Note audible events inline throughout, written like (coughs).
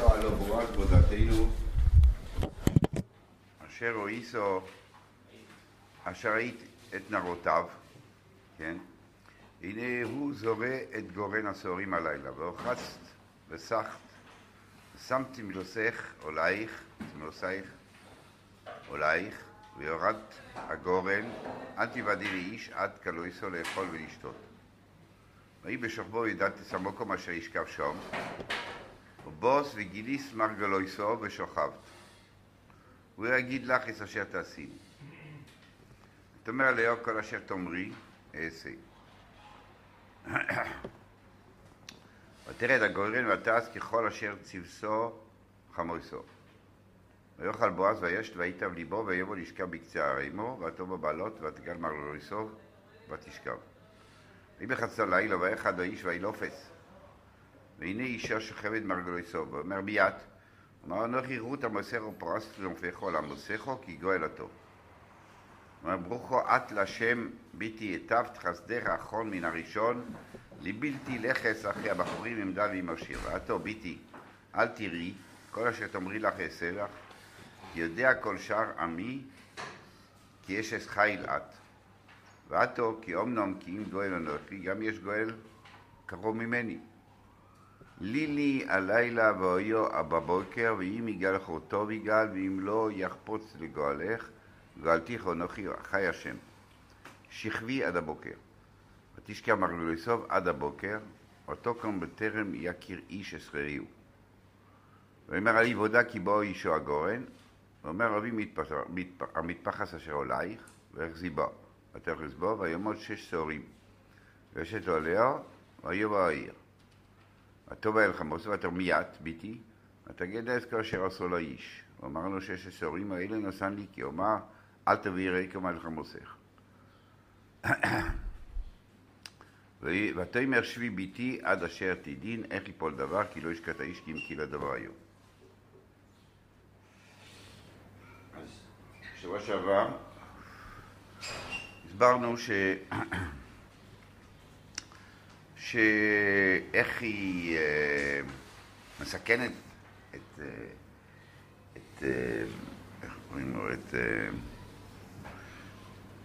עשו עלו בורא כבודתנו, אשר הועיסו, אשר ראית את נרותיו, כן? הנה הוא זורה את גורן הסוהרים הלילה, והוחצת וסחת, ושמתי מלוסך עולייך, מלוסייך עולייך, ויורד הגורן, אל תיבדי לאיש עד כלויסו לאכול ולשתות. ויהי בשוכבו ידעתי סמוקום אשר ישכב שום, ובוס וגיליס מרגלויסו ושוכבת. הוא יגיד לך את אשר תעשי. תאמר לאהו כל אשר תאמרי, אעשה. ותרד הגורן ותעש ככל אשר צבסו חמוסו. ויאכל בועז וישת ויטב ליבו ויבוא לשכב בקצה ערימו ותבוא בעלות ותגל מרגלויסו ותשכב. ויהי בחצה לילה ואחד האיש וילופס. והנה אישה שוכבת מרגלויסו ואומר מיד אמר אנוכי רות המוסכו פרסת לנפךו למוסכו כי גואל אותו. אומר ברוכו את לשם ביתי היטבת חסדך האחרון מן הראשון לבלתי לכס אחרי הבחורים עמדה ועם השיר. ועתו ביתי אל תראי כל אשר תאמרי לך אעשה לך יודע כל שאר עמי כי יש אס חיל את. ועתו כי אמנם כי אם גואל אנוכי גם יש גואל קרוב ממני לילי הלילה ואויו בבוקר ואם יגאל חורתו ויגאל ואם לא יחפוץ לגואלך גאלתיך אנוכי חי השם. שכבי עד הבוקר. ותשכב מרגלויסוב עד הבוקר אותו קום בטרם יכיר איש אסחריהו ואומר על עבודה כי בואו אישו הגורן. ואומר רבי המטפחס אשר עולייך והחזיבו ותכס בו ויאמר שש שעורים וישת לו עליה ויבוא העיר ותאמר אל חמוס ותאמר מיד ביתי ותגיד אז כל אשר עשו לו איש? ואמר לו שש השעורים האלה נתן לי כי אומר אל תביאי רקם על חמוסך (coughs) ותאמר שבי ביתי עד אשר תדין איך יפול דבר כי לא ישקט האיש כי אם כי לדבר היום. אז שבוע שעבר הסברנו ש... (coughs) שאיך היא אה, מסכנת את, אה, את, אה, איך קוראים לו, את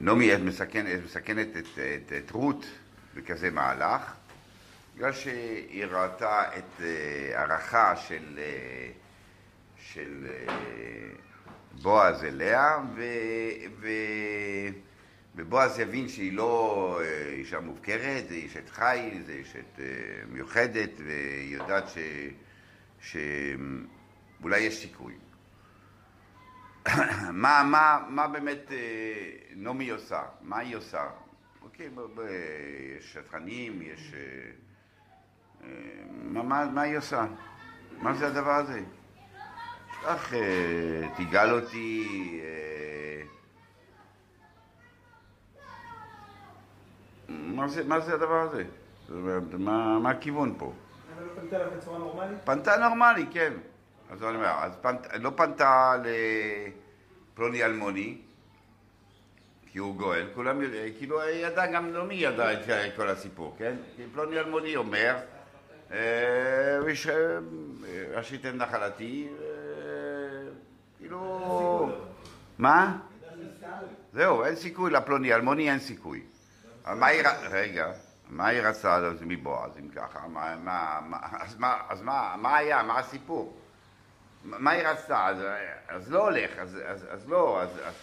נעמי מסכנת, מסכנת את, את, את רות בכזה מהלך, בגלל שהיא ראתה את הערכה של, של בועז אליה, ו, ו, ובועז יבין שהיא לא אישה מופקרת, זה אשת חיל, זה אשת מיוחדת, והיא יודעת ש... שאולי יש סיכוי. (coughs) מה, מה, מה באמת נעמי עושה? מה היא עושה? אוקיי, יש שטחנים, יש... מה, מה, מה היא עושה? מה זה הדבר הזה? כך תגאל אותי מה זה, מה זה הדבר הזה? זאת אומרת, מה, מה הכיוון פה? אבל לא פנתה אליו בצורה נורמלית? פנתה נורמלי, כן. אז אני אומר, אז פנ... לא פנתה לפלוני אלמוני, כי הוא גואל, כולם יודעים, כאילו ידע גם לא מי ידע את כל הסיפור, כן? כי פלוני אלמוני אומר, ראשיתם נחלתי, כאילו... מה? זהו, אין סיכוי לפלוני אלמוני, אין סיכוי. רגע, מה היא רצה מבועז אם ככה? מה, מה, מה, אז, מה, אז מה, מה היה? מה הסיפור? מה היא רצתה? אז, אז לא הולך, אז, אז, אז לא, אז, אז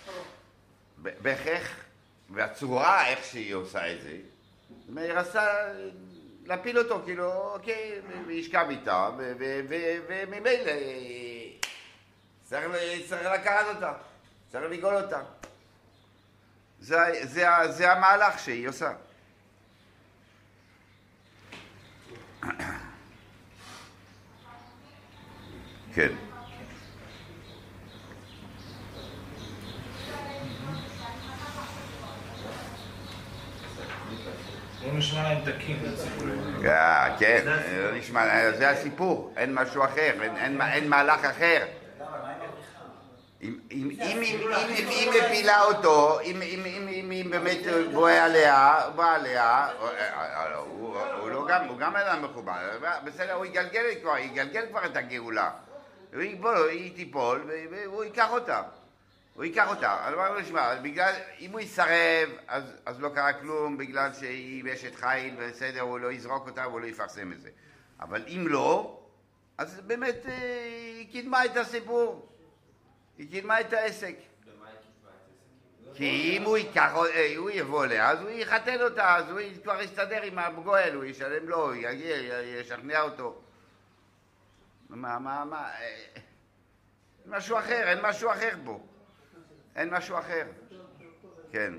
בהכרח, והצורה איך שהיא עושה את זה, היא רצתה להפיל אותו, כאילו, אוקיי, וישכב איתה, וממילא צריך לקחת אותה, צריך לגאול אותה. זה, זה, זה המהלך שהיא עושה. (coughs) כן. לא נשמע להם תקין. כן, לא נשמע, זה הסיפור, אין משהו אחר, אין מהלך אחר. אם היא מפילה אותו, אם היא באמת בואה עליה, בא עליה, הוא לא גם, הוא גם אדם מכובד, בסדר, הוא יגלגל כבר, יגלגל כבר את הגאולה. היא תיפול והוא ייקח אותה. הוא ייקח אותה. אז אמרנו שמע, בגלל, אם הוא יסרב, אז, אז לא קרה כלום, בגלל שהיא אשת חיל, בסדר, הוא לא יזרוק אותה והוא לא יפרסם את זה. אבל אם לא, אז באמת היא קידמה את הסיפור. היא קידמה את העסק. כי אם הוא ייקח, הוא יבוא אליה, אז הוא יחתן אותה, אז הוא כבר יסתדר עם הגואל, הוא ישלם לו, יגיע, ישכנע אותו. מה, מה, מה, משהו אחר, אין משהו אחר פה. אין משהו אחר. כן.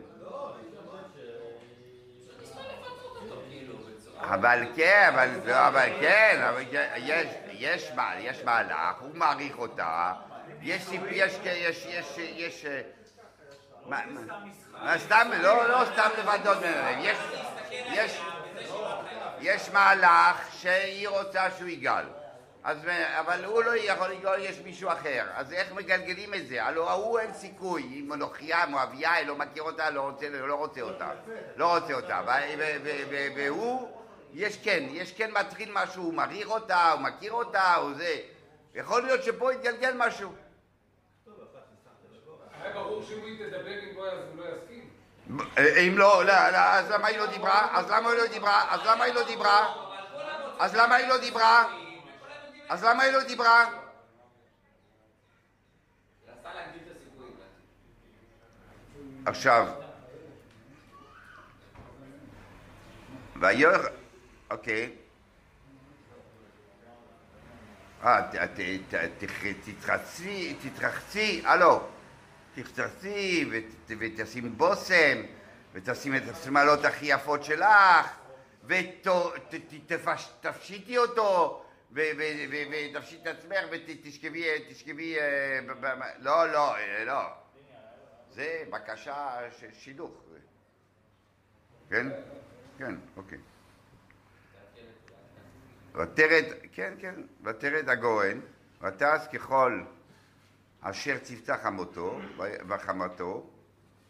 אבל כן, אבל, לא, אבל כן, יש, יש מהלך, הוא מעריך אותה, יש, יש, יש, יש, יש, מה, מה, סתם, לא, לא סתם לבדות יש, יש, יש מהלך שהיא רוצה שהוא יגאל. אבל הוא לא יכול לגאול, יש מישהו אחר. אז איך מגלגלים את זה? הלוא ההוא אין סיכוי, אם מנוחיה, מואביה, לא מכיר אותה, לא רוצה, לא רוצה אותה. לא רוצה אותה. והוא, יש כן, יש כן מתחיל משהו, הוא מריר אותה, הוא מכיר אותה, הוא זה. יכול להיות שפה יתגלגל משהו. היה ברור שאם היא תדבר עם בועז הוא לא יסכים. אם לא, אז למה היא לא דיברה? אז למה היא לא דיברה? אז למה היא לא דיברה? אז למה היא לא דיברה? אז למה היא לא דיברה? עכשיו, ויור... אוקיי. אה, תתרחצי, תתרחצי, הלו, תתרחצי ותשים בושם ותשים את השמלות הכי יפות שלך ותפשיטי אותו ותפשיט את עצמך ותשכבי, תשכבי, לא, לא, לא. זה בקשה של שידוך. כן? כן, אוקיי. ותרד, כן, כן, ותרד הגורן, ותעש ככל אשר צפתה חמותו וחמתו,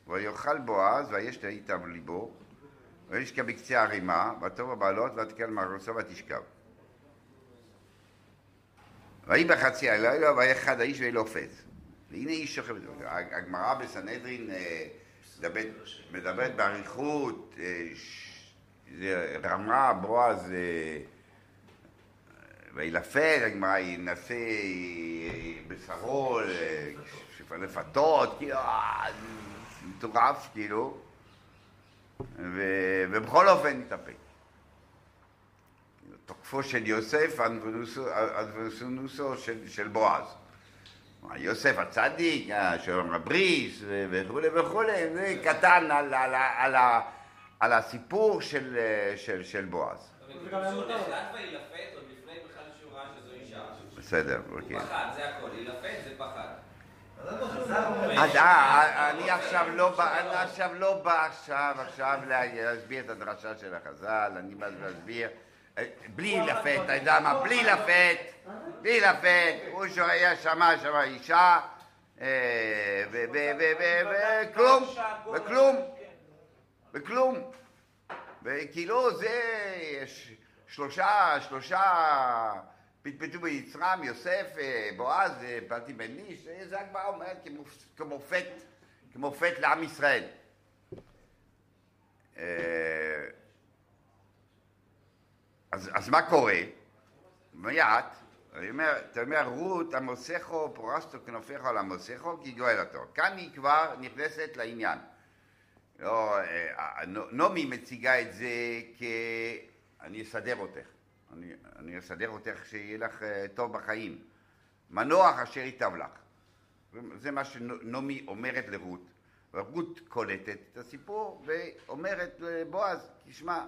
ויאכל בועז, ויש איתם ליבו, וישכב בקצה הרימה, וטוב הבעלות, ותקל מרוסו ותשכב. ויהי בחצי הלילה, ויהיה אחד האיש וילופץ. והנה איש שוכב. הגמרא בסנהדרין מדברת באריכות, רמה, בועז, וילפת, הגמרא ינשא בשרו, לפתות, כאילו, מטורף, כאילו, ובכל אופן התאפק. תוקפו של יוסף, אדוונוסונוסו של, בועז. יוסף הצדיק, שלום הבריס וכולי וכולי, זה קטן על, הסיפור של, של, של בועז. בסדר, אוקיי. פחד, זה הכל, להילפת זה פחד. אז אה, אני עכשיו לא בא, אני עכשיו לא בא עכשיו, עכשיו להסביר את הדרשה של החז"ל, אני בא להסביר בלי לפת, אתה יודע מה? בלי לפת, בלי לפת, הוא היה שמע שם אישה, וכלום, וכלום, וכלום. וכאילו זה, שלושה, שלושה פטפטו ביצרם, יוסף, בועז, פלטי בן איש, זה הגמרא אומרת כמופת, כמופת לעם ישראל. אז, אז מה קורה? מיד, אני אומר, אתה אומר, רות עמוסכו פורסתו כנופיך על עמוסכו כי גואל אותו. כאן היא כבר נכנסת לעניין. לא, נעמי מציגה את זה כ... אני אסדר אותך. אני, אני אסדר אותך שיהיה לך טוב בחיים. מנוח אשר ייטב לך. זה מה שנעמי אומרת לרות. ורות קולטת את הסיפור ואומרת לבועז, תשמע,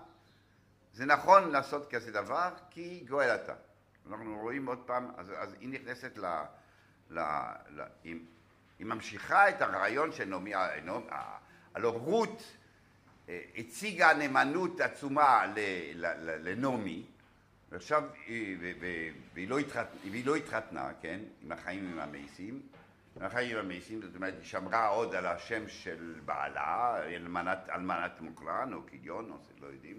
זה נכון לעשות כזה דבר כי גואל אתה. אנחנו רואים עוד פעם, אז, אז היא נכנסת ל... ל, ל היא, היא ממשיכה את הרעיון של נעמי, הלוא רות הציגה נאמנות עצומה לנעמי, ועכשיו, והיא לא, התחתנה, והיא לא התחתנה, כן, עם החיים עם המייסים, החיים המעיסים, זאת אומרת, היא שמרה עוד על השם של בעלה, אלמנת, אלמנת מוקרן או כיליון, או לא יודעים.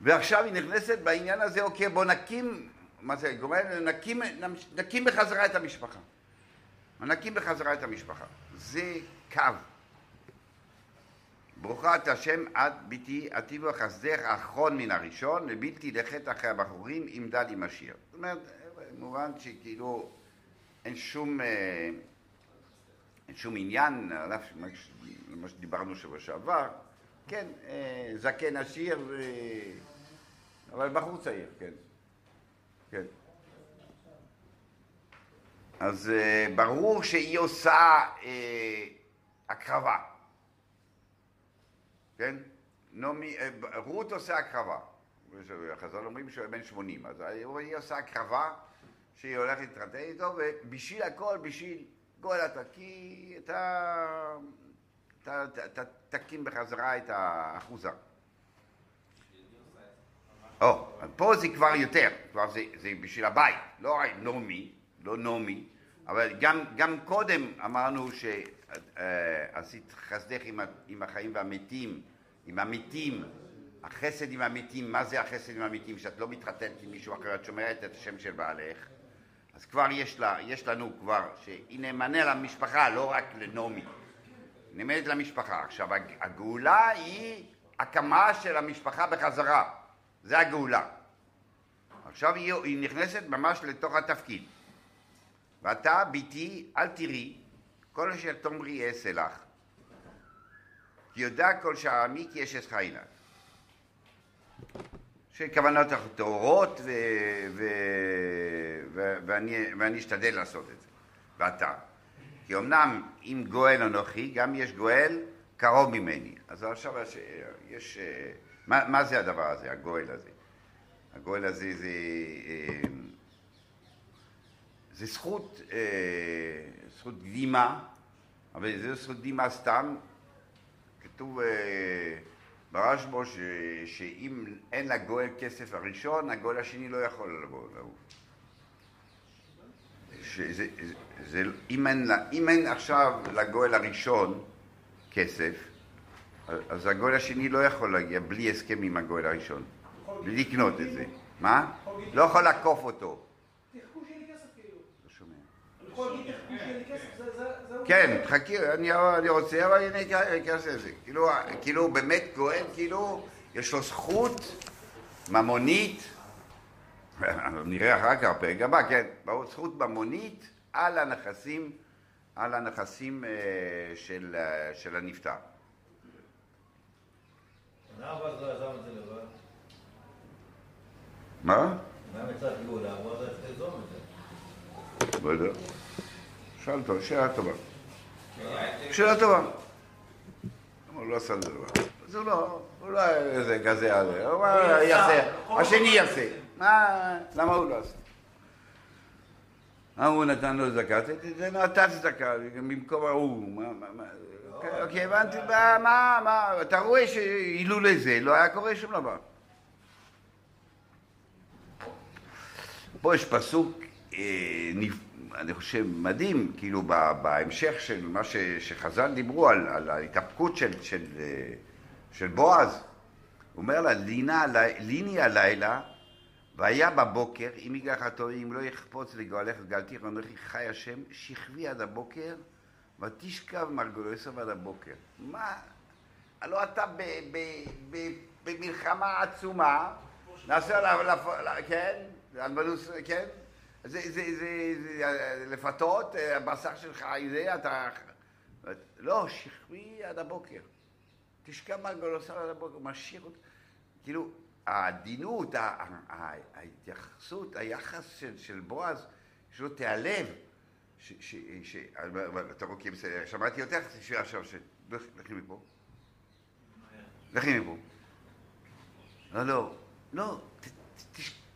ועכשיו היא נכנסת בעניין הזה, אוקיי, בוא נקים, מה זה גורם? נקים, נקים בחזרה את המשפחה. נקים בחזרה את המשפחה. זה קו. ברוכה את השם את ביתי, עתיבו חסדך האחרון מן הראשון, ובלתי לכת אחרי הבחורים, עם דל עם השיר. זאת אומרת, במובן שכאילו אין שום, אה, אין שום עניין, על אף מה שדיברנו שבוע שעבר, כן, אה, זקן עשיר, ו... אבל בחור צעיר, כן, כן. אז אה, ברור שהיא עושה הקרבה. כן? נעמי, אה, רות עושה הקרבה. חז"ל אומרים שהוא בן 80, אז היא עושה הקרבה שהיא הולכת להתחתן איתו, ובשביל הכל, בשביל גואלתה, כי אתה, אתה, אתה, אתה תקים בחזרה את האחוזה. או, פה זה כבר יותר, כבר זה, זה בשביל הבית, לא נעמי, לא נעמי, אבל גם, גם קודם אמרנו שעשית חסדך עם, עם החיים והמתים, עם המתים, החסד עם המתים, מה זה החסד עם המתים? שאת לא מתחתנת עם מישהו אחר, את שומרת את השם של בעלך, אז כבר יש, לה, יש לנו כבר, שהיא נאמנה למשפחה, לא רק לנעמי, נאמנת למשפחה. עכשיו, הגאולה היא הקמה של המשפחה בחזרה, זה הגאולה. עכשיו היא, היא נכנסת ממש לתוך התפקיד. ואתה, ביתי, אל תראי, כל אשר תאמרי אעשה לך. כי יודע כל שעמי כי יש אשתך עיניו. שכוונות טהורות ו... ו... ו... ואני... ואני אשתדל לעשות את זה. ואתה. כי אמנם אם גואל אנוכי, גם יש גואל קרוב ממני. אז עכשיו יש... מה, מה זה הדבר הזה, הגואל הזה? הגואל הזה זה... זה זכות, אה, זכות קדימה, אבל זה זכות קדימה סתם, כתוב אה, ברשב"ו שאם אין לגואל כסף הראשון, הגואל השני לא יכול לבוא להוא. שזה, זה, אם, אין, אם אין עכשיו לגואל הראשון כסף, אז הגואל השני לא יכול להגיע בלי הסכם עם הגואל הראשון, בלי לקנות את זה. מה? לא יכול לעקוף אותו. כן, חכי, אני רוצה, אבל אני אכנס לזה. כאילו, כאילו, באמת גואל, כאילו, יש לו זכות ממונית, (laughs) נראה אחר כך, פרק הבא, כן, זכות ממונית על הנכסים, על הנכסים אה, של, אה, של הנפטר. מה? מה מצד גאולה? הוא רצה ליזום את זה. לא יודע. שאל טוב, שאלה טובה. שאלה טובה. הוא לא עשה את זה דבר. אז הוא לא, הוא לא איזה כזה הזה, הוא יעשה, השני יעשה. למה הוא לא עשה? ההוא נתן לו צדקה, זה נתן צדקה, במקום ההוא, אוקיי, הבנתי, מה, מה, אתה רואה שאילולא זה לא היה קורה שום דבר. פה יש פסוק אה, אני חושב, מדהים, כאילו בהמשך של מה שחז"ל דיברו על, על ההתאפקות של, של, של בועז, הוא אומר לה, לינה, ליני הלילה, והיה בבוקר, אם יגלח הטוב, אם לא יחפוץ לגואלך וגלתי, ואנוכי חי השם, שכבי עד הבוקר, ותשכב מרגולסו עד הבוקר. מה? הלוא אתה ב, ב, ב, במלחמה עצומה, נעשה עליו, כן, כן, זה, זה, זה, זה לפתות, הבשר שלך זה, אתה... לא, שכבי עד הבוקר. תשכב מהגולוסר עד הבוקר, משאיר אותך. כאילו, העדינות, ההתייחסות, היחס של, של בועז, יש לו תיעלב. אתה רואה, שמעתי אותך, תשאיר עכשיו, לכי מפה. לכי מפה. לא, לא, לא,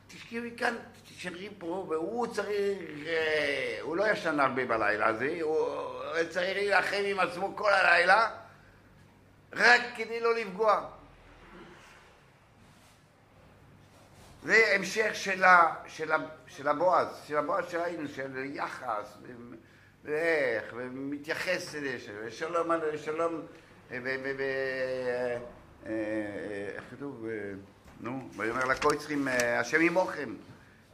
תשכבי כאן, תשארי פה, והוא צריך, אה, הוא לא ישן הרבה בלילה הזה, הוא צריך להילחם עם עצמו כל הלילה, רק כדי לא לפגוע. זה המשך של, ה, של, ה, של הבועז, של הבועז שראינו, של יחס, ואיך, ומתייחס לשלום, ושלום, שלום, ו... אה, אה, איך כתוב? נו, ויאמר לקויצרים, השם עמוכם.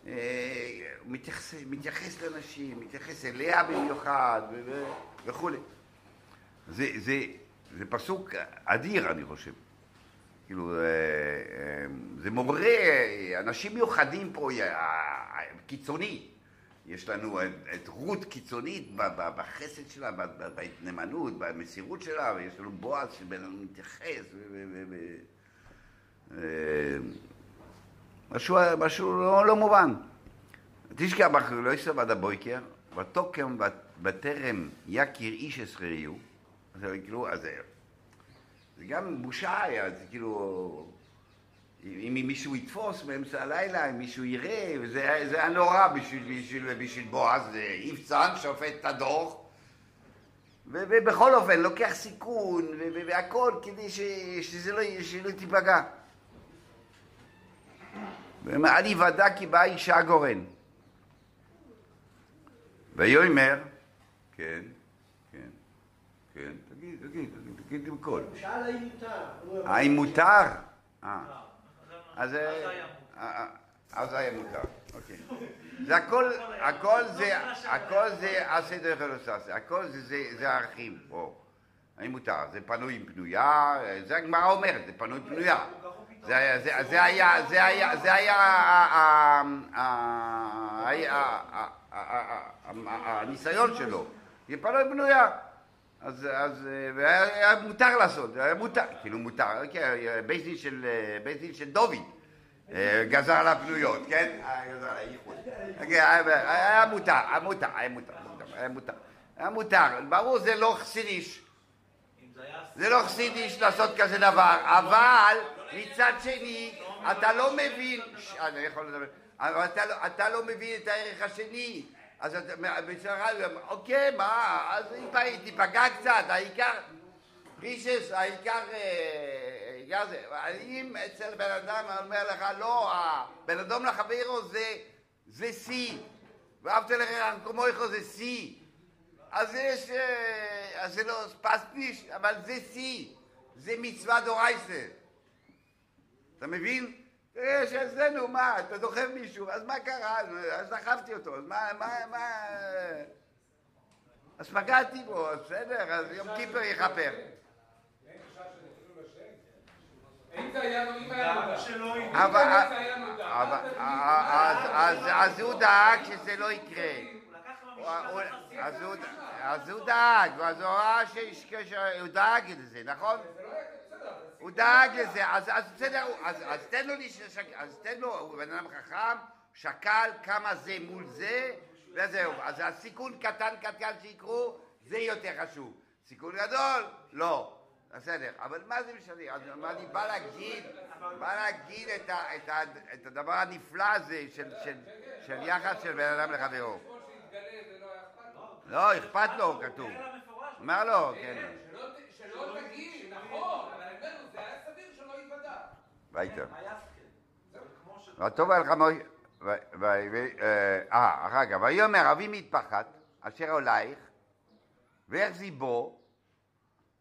אה, מתייחס, מתייחס לאנשים, מתייחס אליה במיוחד וכולי. זה, זה, זה פסוק אדיר, אני חושב. כאילו, אה, אה, זה מעורר אנשים מיוחדים פה, קיצוני. יש לנו את, רות קיצונית בחסד שלה, בנאמנות, במסירות שלה, ויש לנו בועז שבין מתייחס, ו- משהו, משהו לא, לא מובן. תשכח לא יסב עד הבויקר, ותוקם בטרם יכיר איש אסחריהו, זה כאילו, אז זה, גם בושה היה, זה כאילו, אם מישהו יתפוס באמצע הלילה, אם מישהו יראה, וזה זה היה נורא בשביל, בשביל, בשביל בועז, יבצן שופט את הדוח, ובכל אופן לוקח סיכון והכל כדי ש- שזה לא, שלא תיפגע. אל יוודע כי באה אישה גורן. ויאמר, כן, כן, כן, תגיד, תגיד, תגיד, תגיד בקול. הוא שאל האם מותר. האם מותר? אז אז היה מותר. אז היה מותר, אוקיי. זה הכל, הכל זה, הכל זה הסדר חלוססה, הכל זה- הערכים פה. האם מותר? זה פנוי עם פנויה, זה הגמרא אומרת, זה פנוי עם פנויה. זה היה, הניסיון שלו. היא פנוי בנויה. אז, היה מותר לעשות, היה מותר, כאילו מותר, כן, בית דין של, בית דין של דוד אה, גזר על הפנויות, כן? אה, גזר על האיחוד. כן, היה מותר, היה מותר, היה מותר, היה מותר, היה מותר, ברור זה לא חסידיש. אם זה לא חסידיש לעשות כזה דבר, אבל מצד שני, אתה לא מבין, ש- אני יכול לדבר, אבל אתה לא- אתה לא מבין את הערך השני. אז בצרה, אוקיי, מה, אז תיפגע קצת, העיקר, רישס, העיקר, אה, העיקר זה, אם אצל בן אדם אומר לך, לא, בן אדם לחברו זה, שיא, ואהבת לך כמוך זה שיא. אז יש, אה, אז זה לא פסטיש, אבל זה שיא, זה מצווה דורייסה. אתה מבין? תראה שאצלנו, מה, אתה דוחף מישהו, אז מה קרה? אז דחפתי אותו, אז מה, מה, מה... אז פגעתי בו, בסדר, אז יום כיפר יכפר. אז- הוא דאג שזה לא יקרה. אז הוא דאג, אז הוא ראה שיש קשר, הוא דאג לזה, נכון? זה לא היה בסדר, אבל הוא דאג לזה, אז, תן לו, אז תן לו, הוא בן אדם חכם, שקל כמה זה מול זה, וזהו. אז הסיכון קטן קטן שיקרו, זה יותר חשוב. סיכון גדול, לא. בסדר, אבל מה זה משנה? אז אני בא להגיד, בא להגיד את, הדבר הנפלא הזה של, יחס של בן אדם לחברו. לא אכפת לו. כתוב. אומר לו, כן. שלא תגיד, נכון, אבל אני אומר, זה היה סביר שלא ייוודע. סקל. כמו ש... וטוב על חמוי, אה, אחר כך, ויאמר אבי מתפחת, אשר עולייך, והחזי בו,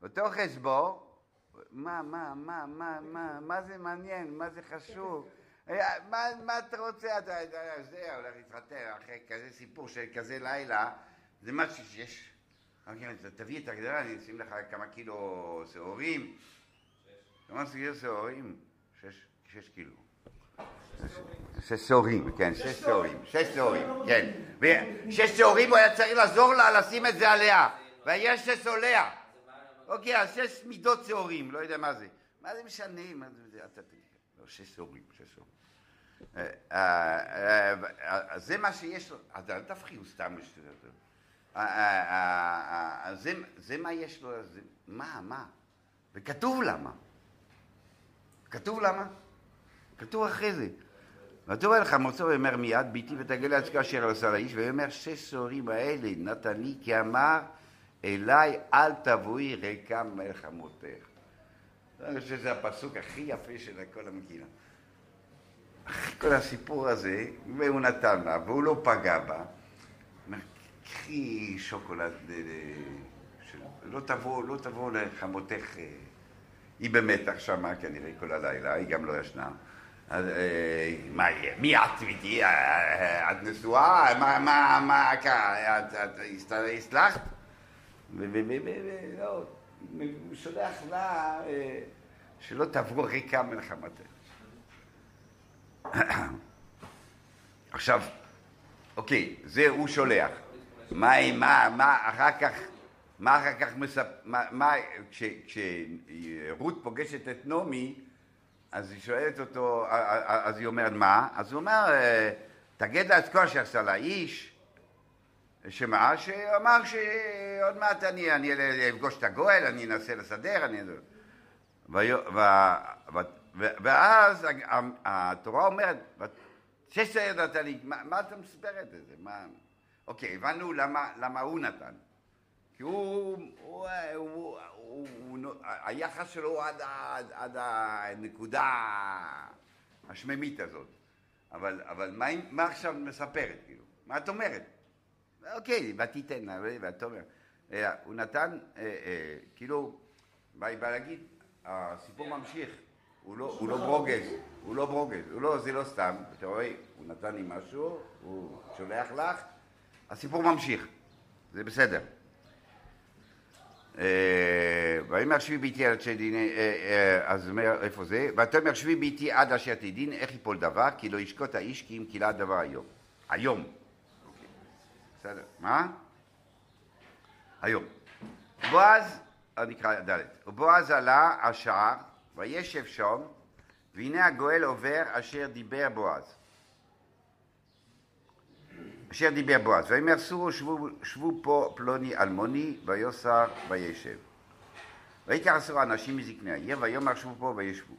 ותאחז בו, מה, מה, מה, מה, מה, מה זה מעניין, מה זה חשוב, אה, מה, מה אתה רוצה, אתה, אתה, זה, הולך להתחתן אחרי כזה סיפור של כזה לילה, זה משהו שיש, להם, תביא את הגדרה, אני אשים לך כמה קילו שעורים, כמה קילו שעורים? שש, שש קילו. שש שעורים, כן, שש שעורים, שש שעורים, כן. ושש שעורים הוא היה צריך לעזור לה לשים את זה עליה. ויש שש עוליה. אוקיי, אז שש מידות שעורים, לא יודע מה זה. מה זה משנה? מה זה, אתה תגיד. לא, שש שעורים, שש שעורים. אה, אה, אה, זה מה שיש לו, אז אל תפחידו סתם. אה, זה- מה יש לו, מה, מה? וכתוב למה. כתוב למה. כתוב אחרי זה. ותאמר לך מוצא ואומר מיד ביתי ותגל לעצמך אשר עשה לאיש ויאמר שש שעורים האלה נתן לי כי אמר אליי אל תבואי ריקם מלחמותך. אני חושב שזה הפסוק הכי יפה של כל המגילה. כל הסיפור הזה, והוא נתן לה, והוא לא פגע בה, קחי שוקולד, אה, לא תבוא, לא תבוא לחמותך, אה, היא במתח שמה כנראה כל הלילה, היא גם לא ישנה. אז אה, מה יהיה? מי את איתי? אה, אה, את נשואה? מה, מה, מה קרה? את- הסלחת? ו- ו- ו- ו- ו- לא, הוא שולח לה שלא תבוא ריקה מלחמתך. עכשיו, אוקיי, זה הוא שולח. מה, מה, מה אחר כך, מה אחר כך מספ... מה, מה כש, כשרות פוגשת את נעמי, אז היא שואלת אותו, אז היא אומרת, מה? אז הוא אומר, אה, תגיד לה את כל אשר עשה לאיש, שמה? שאמר שעוד מעט אני, אני אפגוש את הגואל, אני אנסה לסדר, אני... ו- ו- ו- ואז התורה אומרת, שש עשרה נתן לי, מה מה אתה מספר את זה? מה... אוקיי, הבנו למה, למה הוא נתן. כי הוא, הוא, הוא, הוא, הוא, היחס שלו עד, עד, עד הנקודה השממית הזאת. אבל, אבל מה, מה עכשיו מספרת, כאילו? מה את אומרת? אוקיי, ותיתן, ואת אומרת. אה, הוא נתן, אה, אה, כאילו, מה היא באה להגיד? הסיפור ממשיך. הוא לא, הוא לא ברוגז, הוא לא ברוגז, הוא לא, זה לא סתם, אתה רואה, הוא נתן לי משהו, הוא שולח לך, הסיפור ממשיך, זה בסדר. אה, ויאמר שבי ביתי עד אשר תדין, אה, אה, אז איפה זה? ותאמר שבי ביתי עד אשר תדין, איך יפול דבר, כי לא ישקוט האיש כי אם כילה דבר היום. היום. אוקיי. בסדר, מה? היום. בועז, אה, נקרא ד', ובועז עלה השער, וישב שם, והנה הגואל עובר אשר דיבר בועז. אשר דיבר בועז, ויאמר סורו שבו, שבו פה פלוני אלמוני, ויוסר וישב. ויקח עשרה אנשים מזקני העיר, ויאמר שבו פה וישבו.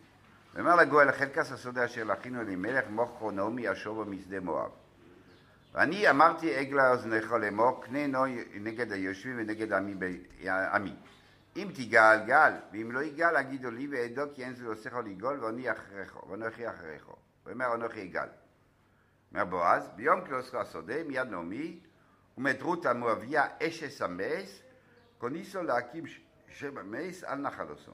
ויאמר לגואל חלקס השדה אשר לכינו אלימלך, מוכרו נעמי אשובו משדה מואב. ואני אמרתי עגלה אוזניך לאמור, קנה נוי נגד היושבים ונגד עמי, ב- עמי. אם תגאל, גאל, ואם לא יגאל, אגידו לי ועדו, כי אין זה עושך לגאול, ואני אחריך, ואנוכי אחריך. ואומר אנוכי יגאל. אומר בועז, ביום קלוסקו השדה, מיד נעמי, ומת רות המואביה אשס המס, כוניסו להקים שם המס על נחלוסו.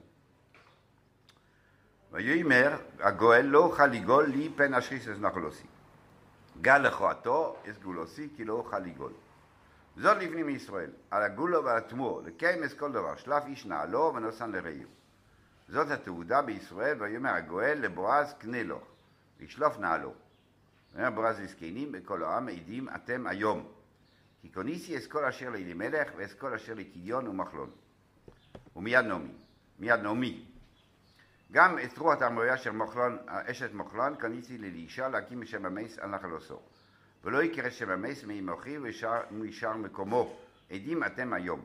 ויאמר הגואל לא אוכל לגאול לי פן אשריס אס נחלוסי. גל לכועתו אס גולוסי כי לא אוכל לגאול. זאת לבנים מישראל, על הגולו ועל התמור, לקיים אס כל דבר, שלף איש נעלו ונוסן לרעיו. זאת התעודה בישראל, ויאמר הגואל לבועז קנה לו, וישלוף נעלו. אומר בועז לזקנים בכל העם עדים אתם היום. כי כוניסי אסכול אשר לאלימלך ואסכול אשר לכיליון ומחלון. ומיד נעמי, מיד נעמי. גם את רוח המרויה של מחלון, אשת מחלון, כוניסי לאלישע להקים שם המס על נחלוסו. ולא יקרא שם המס מאמוכי ומשאר מקומו. עדים אתם היום.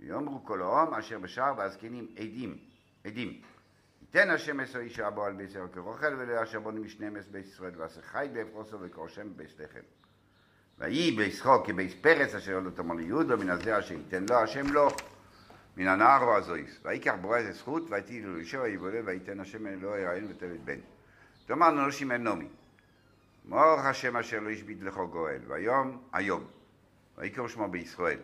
ויאמרו כל העם אשר בשער והזקנים עדים, עדים. ייתן השם עשר איש רבו על בית ישראל כרוכל ולא אשר בונים משניהם אס בית ישראל ועשה חי באפרוסו וכרושם בבית לחם. ויהי בישחו כבית פרץ אשר לא תאמר ליהודה מן הזרע שייתן לו השם לו מן הנער או הזויס. ויקח בועז זכות ויתהי לו לאישו ויבולה וייתן השם אלוהי יראינו ותלת בן. תאמר נושים אל נעמי. מורך השם אשר לא השבית לכו גואל והיום היום ויקרא שמו בישראל.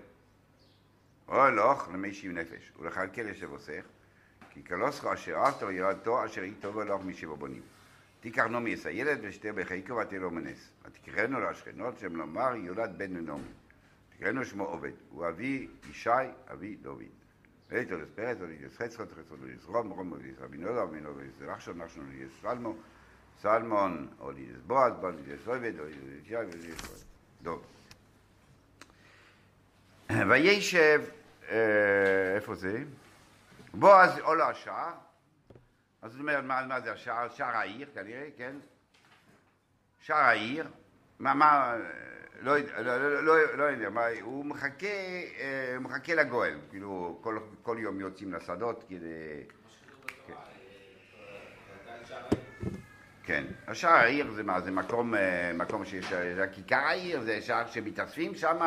אוי לך למי שיב נפש ולכלכל ישב עושך כי כלוסך אשר אהבתו ירדתו אשר יטובו לך משבע בונים. תיקח נעמי את הילד ושתה בחיקו ותהיה מנס. ותקראנו לשכנות שם לומר יולד בן לנעמי. תקראנו שמו עובד. הוא אבי ישי, אבי דוד. ואיתו לספרץ, ולידס חצחות, חצחות ולידס רום, רום ולידס רבי נולד, רבי נולד ולידס נחשון, נחשון ולידס סלמו, סלמון, או לידס בועז, לידס עובד, או לידס ישי ולידס דוב. וישב, אה, איפה זה? בועז עולה השער, אז זאת אומרת, מה, מה זה השער? שער העיר כנראה, כן? שער העיר, מה, מה, לא, יודע- לא, לא, לא, לא יודע, מה, הוא מחכה, אה, מחכה לגואל, כאילו כל, כל יום יוצאים לשדות כדי... כן, השער העיר זה מה, זה מקום, אה, מקום שיש, זה כיכר העיר, זה שער שמתאספים שם,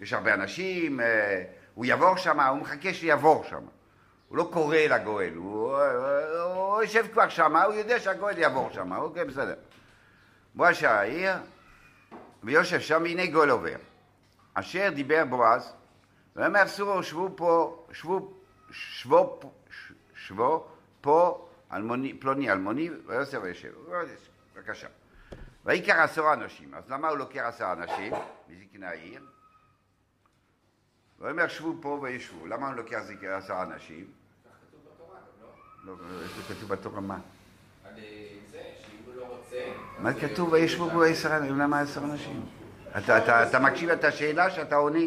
יש הרבה אנשים, אה, הוא יעבור שם, הוא מחכה שיעבור שם. הוא לא קורא לגואל, הוא, הוא, יושב כבר שם, הוא יודע שהגואל יעבור שם, אוקיי, בסדר. בוא השער העיר, ויושב שם, והנה גואל עובר. אשר דיבר בועז, ואומר סורו שבו פה, שבו, שבו, שבו פה אלמוני, פלוני אלמוני, ויוסף וישב. בבקשה. ויקר עשרה אנשים, אז למה הוא לוקח עשרה אנשים מזקני העיר? ואומר שבו פה וישבו, למה הוא לוקח עשרה אנשים? לא, איפה כתוב בתורה מה? לא. מה כתוב וישבו פה עשרה, למה עשרה אנשים? אתה- אתה אתה מקשיב את השאלה שאתה עונה?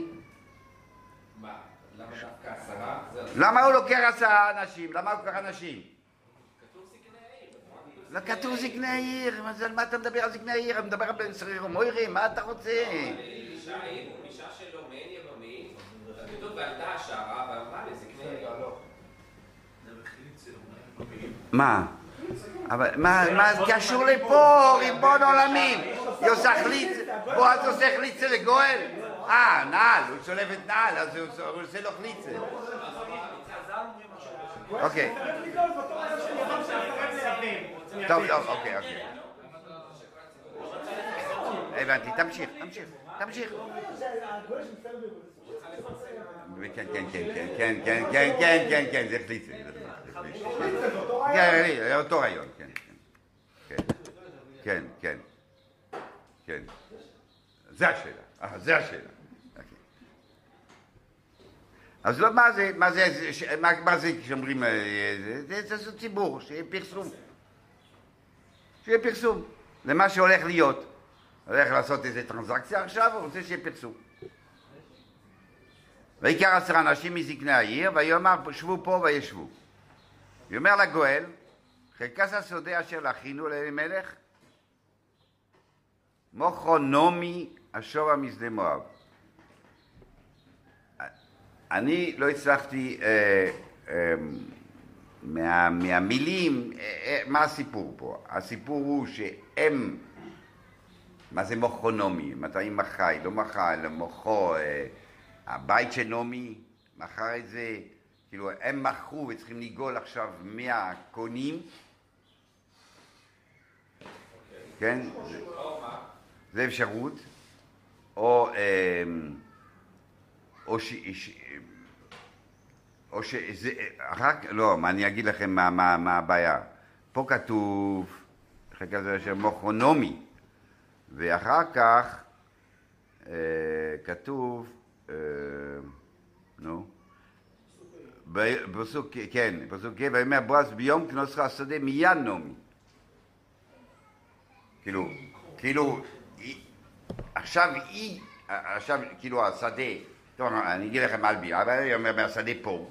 מה? למה דווקא עשרה? למה הוא לוקח עשרה אנשים? למה הוא לוקח אנשים? לא כתוב זקני העיר, על מה אתה מדבר על זקני העיר? אני מדבר על בן שריר ומוירי, מה אתה רוצה? אישה העיר, אישה שלו מעין יממי, כתוב ועלתה השערה ואמרה לזקני העיר. זה בחליצה, אומרים. מה? אבל מה מה קשור לפה, ריבון עולמים? היא עושה חליץ, בועז עושה חליצה לגואל? אה, נעל, הוא שולף את נעל, אז הוא עושה- לו חליצה. אוקיי. טוב, טוב, אוקיי, אוקיי. הבנתי, תמשיך, תמשיך, תמשיך. כן, כן, כן, כן, כן, כן, כן, כן, כן, כן, זה חליצה. כן, זה אותו רעיון, כן, כן, כן, כן, כן. זה השאלה, אה, זה השאלה. אוקיי. אז לא, מה זה, מה זה, זה- ש- מה מה זה כשאומרים, אה, זה- זה זה לעשות ציבור, שיהיה פרסום. שיהיה פרסום למה שהולך להיות. הולך לעשות איזה טרנזקציה עכשיו, הוא רוצה שיהיה פרסום. ויקר עשרה אנשים מזקני העיר, ויאמר שבו פה וישבו. ויאמר לגואל, חלקס השדה אשר להכינו לאלימלך, מוכרונומי השורה משדה מואב. אני לא הצלחתי אה, אה, מה, מהמילים, אה, אה, מה הסיפור פה? הסיפור הוא שהם, מה זה מוכרונומי? מתי מחי? לא מחי, אלא מוכו, אה, הבית של נעמי מכר את זה, כאילו הם מכרו וצריכים לגאול עכשיו מהקונים, כן? זה- אפשרות, או, אמ, או ש... או שזה, אחר לא, אני אגיד לכם מה, מה, מה הבעיה. פה כתוב, כך זה שם מוכרונומי, ואחר כך אה, כתוב, אה, נו, בפסוק, כן, פסוק ה' ויאמר בועז ביום כנוסך השדה מיד נעמי. כאילו, כאילו, עכשיו היא, עכשיו כאילו השדה, טוב, אני אגיד לכם על בי, אבל היא אומרת מהשדה פה,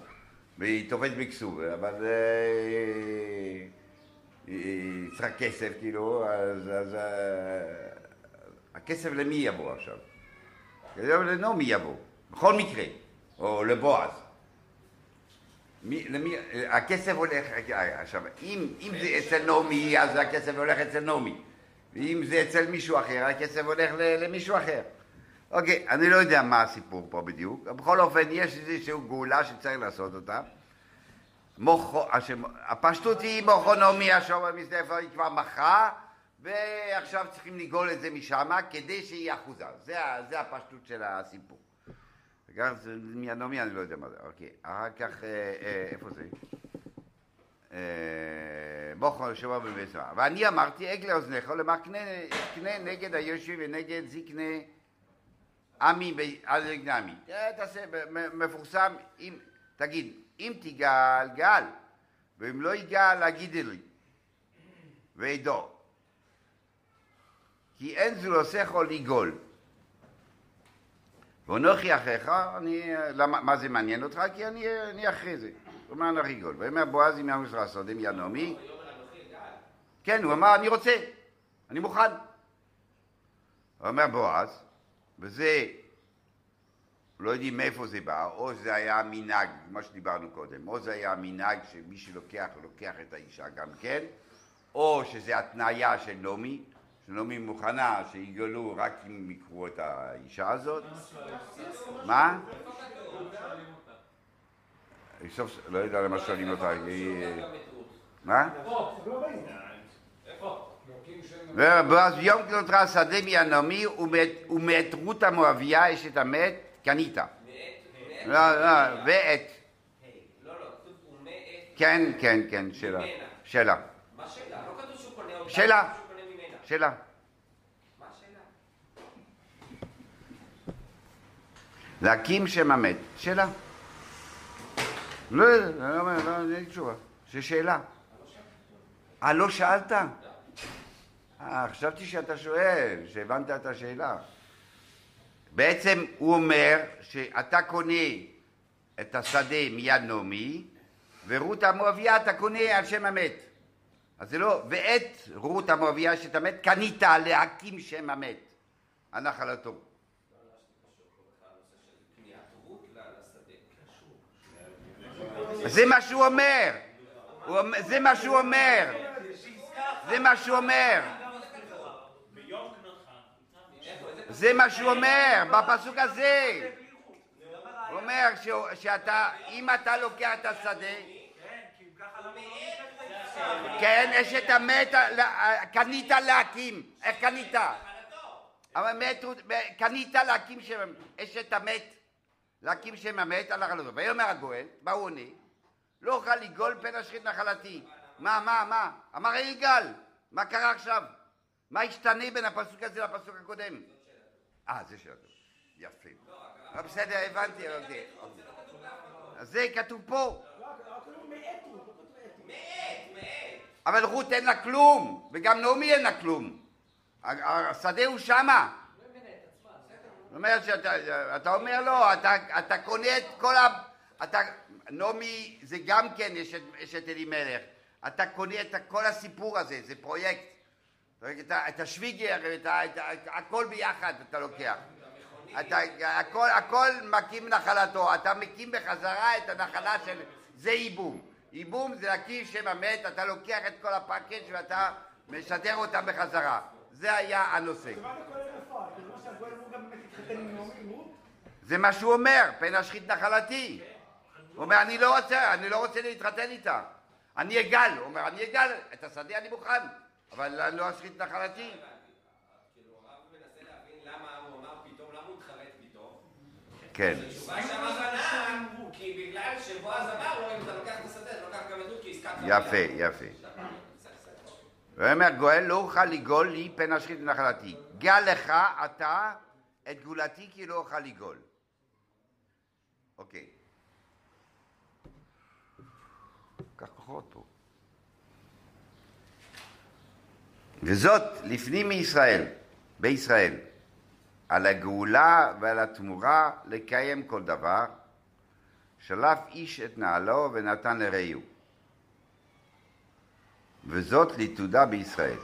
והיא תופסת בכסוב, אבל אה, היא צריכה כסף, כאילו, אז אה, הכסף למי יבוא עכשיו? לנעמי יבוא, בכל מקרה, או לבועז. מי, למי, הכסף הולך, עכשיו, אם, אם זה אצל נעמי, אז הכסף הולך אצל נעמי. ואם זה אצל מישהו אחר, הכסף הולך למישהו אחר. אוקיי, אני לא יודע מה הסיפור פה בדיוק. בכל אופן, יש איזושהי גאולה שצריך לעשות אותה. מוחו, השם, הפשטות היא מוכרונומי השור במסדפה, היא כבר מכרה, ועכשיו צריכים לגאול את זה משם כדי שיהיה אחוזה. זה, זה הפשטות של הסיפור. וגם זה מיאנומי, אני לא יודע מה זה. אוקיי, אחר כך, אה, אה, איפה זה? אה, בוכו שבוע בבשר. ואני אמרתי, עגל אוזניך, לומר קנה, נגד היושבי ונגד זקני עמי על זקני עמי. תעשה, מפורסם, תגיד, אם תגאל, גאל, ואם לא יגאל, אגידי לי, ועדו. כי אין זולוסך לגאול. ואנוכי אחיך, אני, למה, מה זה מעניין אותך? כי אני, אני אחרי זה. הוא אומר אנוכי גאול. ויאמר בועז עם יעמוס לעשות, עם ינומי. כן, הוא אמר, אני רוצה, אני מוכן. הוא אומר בועז, וזה, לא יודעים מאיפה זה בא, או זה היה מנהג, מה שדיברנו קודם, או זה היה מנהג שמי שלוקח, לוקח את האישה גם כן, או שזה התניה של נעמי, שנעמי מוכנה שיגאלו רק אם יקחו את האישה הזאת. מה? סוף, לא יודע למה שואלים אותה, מה? איפה? ובועז ביום כנותרה השדה מיהנומי ומת- ומאת רות המואביה אשת המת קנית. לא, לא, ואת. לא, לא, כתוב כן, כן, כן, שאלה. שאלה. מה שאלה? שאלה. להקים שם המת. שאלה. לא יודע, אני לא אומר, לא, אין לי תשובה. זו שאלה. אה, לא שאלת? אה, חשבתי שאתה שואל, שהבנת את השאלה. בעצם הוא אומר שאתה קונה את השדה מיד נעמי, ורות המואביה אתה קונה על שם המת. אז זה לא, ואת רות המואביה שאת המת קנית להקים שם המת. הנחלתו. זה מה שהוא אומר. זה מה שהוא אומר. זה מה שהוא אומר. זה מה שהוא אומר בפסוק הזה. הוא אומר שאתה, אם אתה לוקח את השדה, כן, אשת המת, לה- קנית להקים. איך קנית? אבל מת, קנית להקים שם, אשת המת, להקים שם המת על החלטו. ויאמר הגואל, מה הוא עונה? לא אוכל לגאול פן אשחית נחלתי. מה, מה, מה? אמר יגאל, מה קרה עכשיו? מה השתנה בין הפסוק הזה לפסוק הקודם? אה, זה שאלה. יפה. בסדר, הבנתי, זה כתוב פה. אבל רות אין לה כלום, וגם נעמי אין לה כלום. השדה הוא שמה. זאת אומרת שאתה אתה אומר לו, אתה, אתה קונה את כל ה... אתה, נעמי זה גם כן אשת, אלימלך. אתה קונה את כל הסיפור הזה, זה פרויקט. את, את השוויגר, את, את, ה- את הכל ביחד אתה לוקח. אתה, הכל, הכל מקים נחלתו, אתה מקים בחזרה את הנחלה של... זה ייבום. ייבום זה להקים שם המת, אתה לוקח את כל הפאקג' ואתה משדר אותם בחזרה. זה היה הנושא. זה מה שהוא אומר, פן אשחית נחלתי. הוא אומר, אני לא רוצה, אני לא רוצה להתחתן איתה. אני אגל, הוא אומר, אני אגל, את השדה אני מוכן, אבל אני לא אשחית נחלתי. כאילו, הרב מנסה להבין למה הוא אמר פתאום, למה הוא התחרט פתאום. כן. התשובה שם הבנה, כי בגלל שבועז אמר לו, אם אתה לוקח את השדה, אתה לוקח גם את רות, כי הזכרת... יפה, יפה. ואומר גואל לא אוכל לגאול לי פן אשחית נחלתי. גל לך אתה את גאולתי כי לא אוכל לגאול. אוקיי. קח כוחות פה. וזאת לפנים מישראל, בישראל, על הגאולה ועל התמורה לקיים כל דבר, שלף איש את נעלו ונתן לרעהו. וזאת לתעודה בישראל.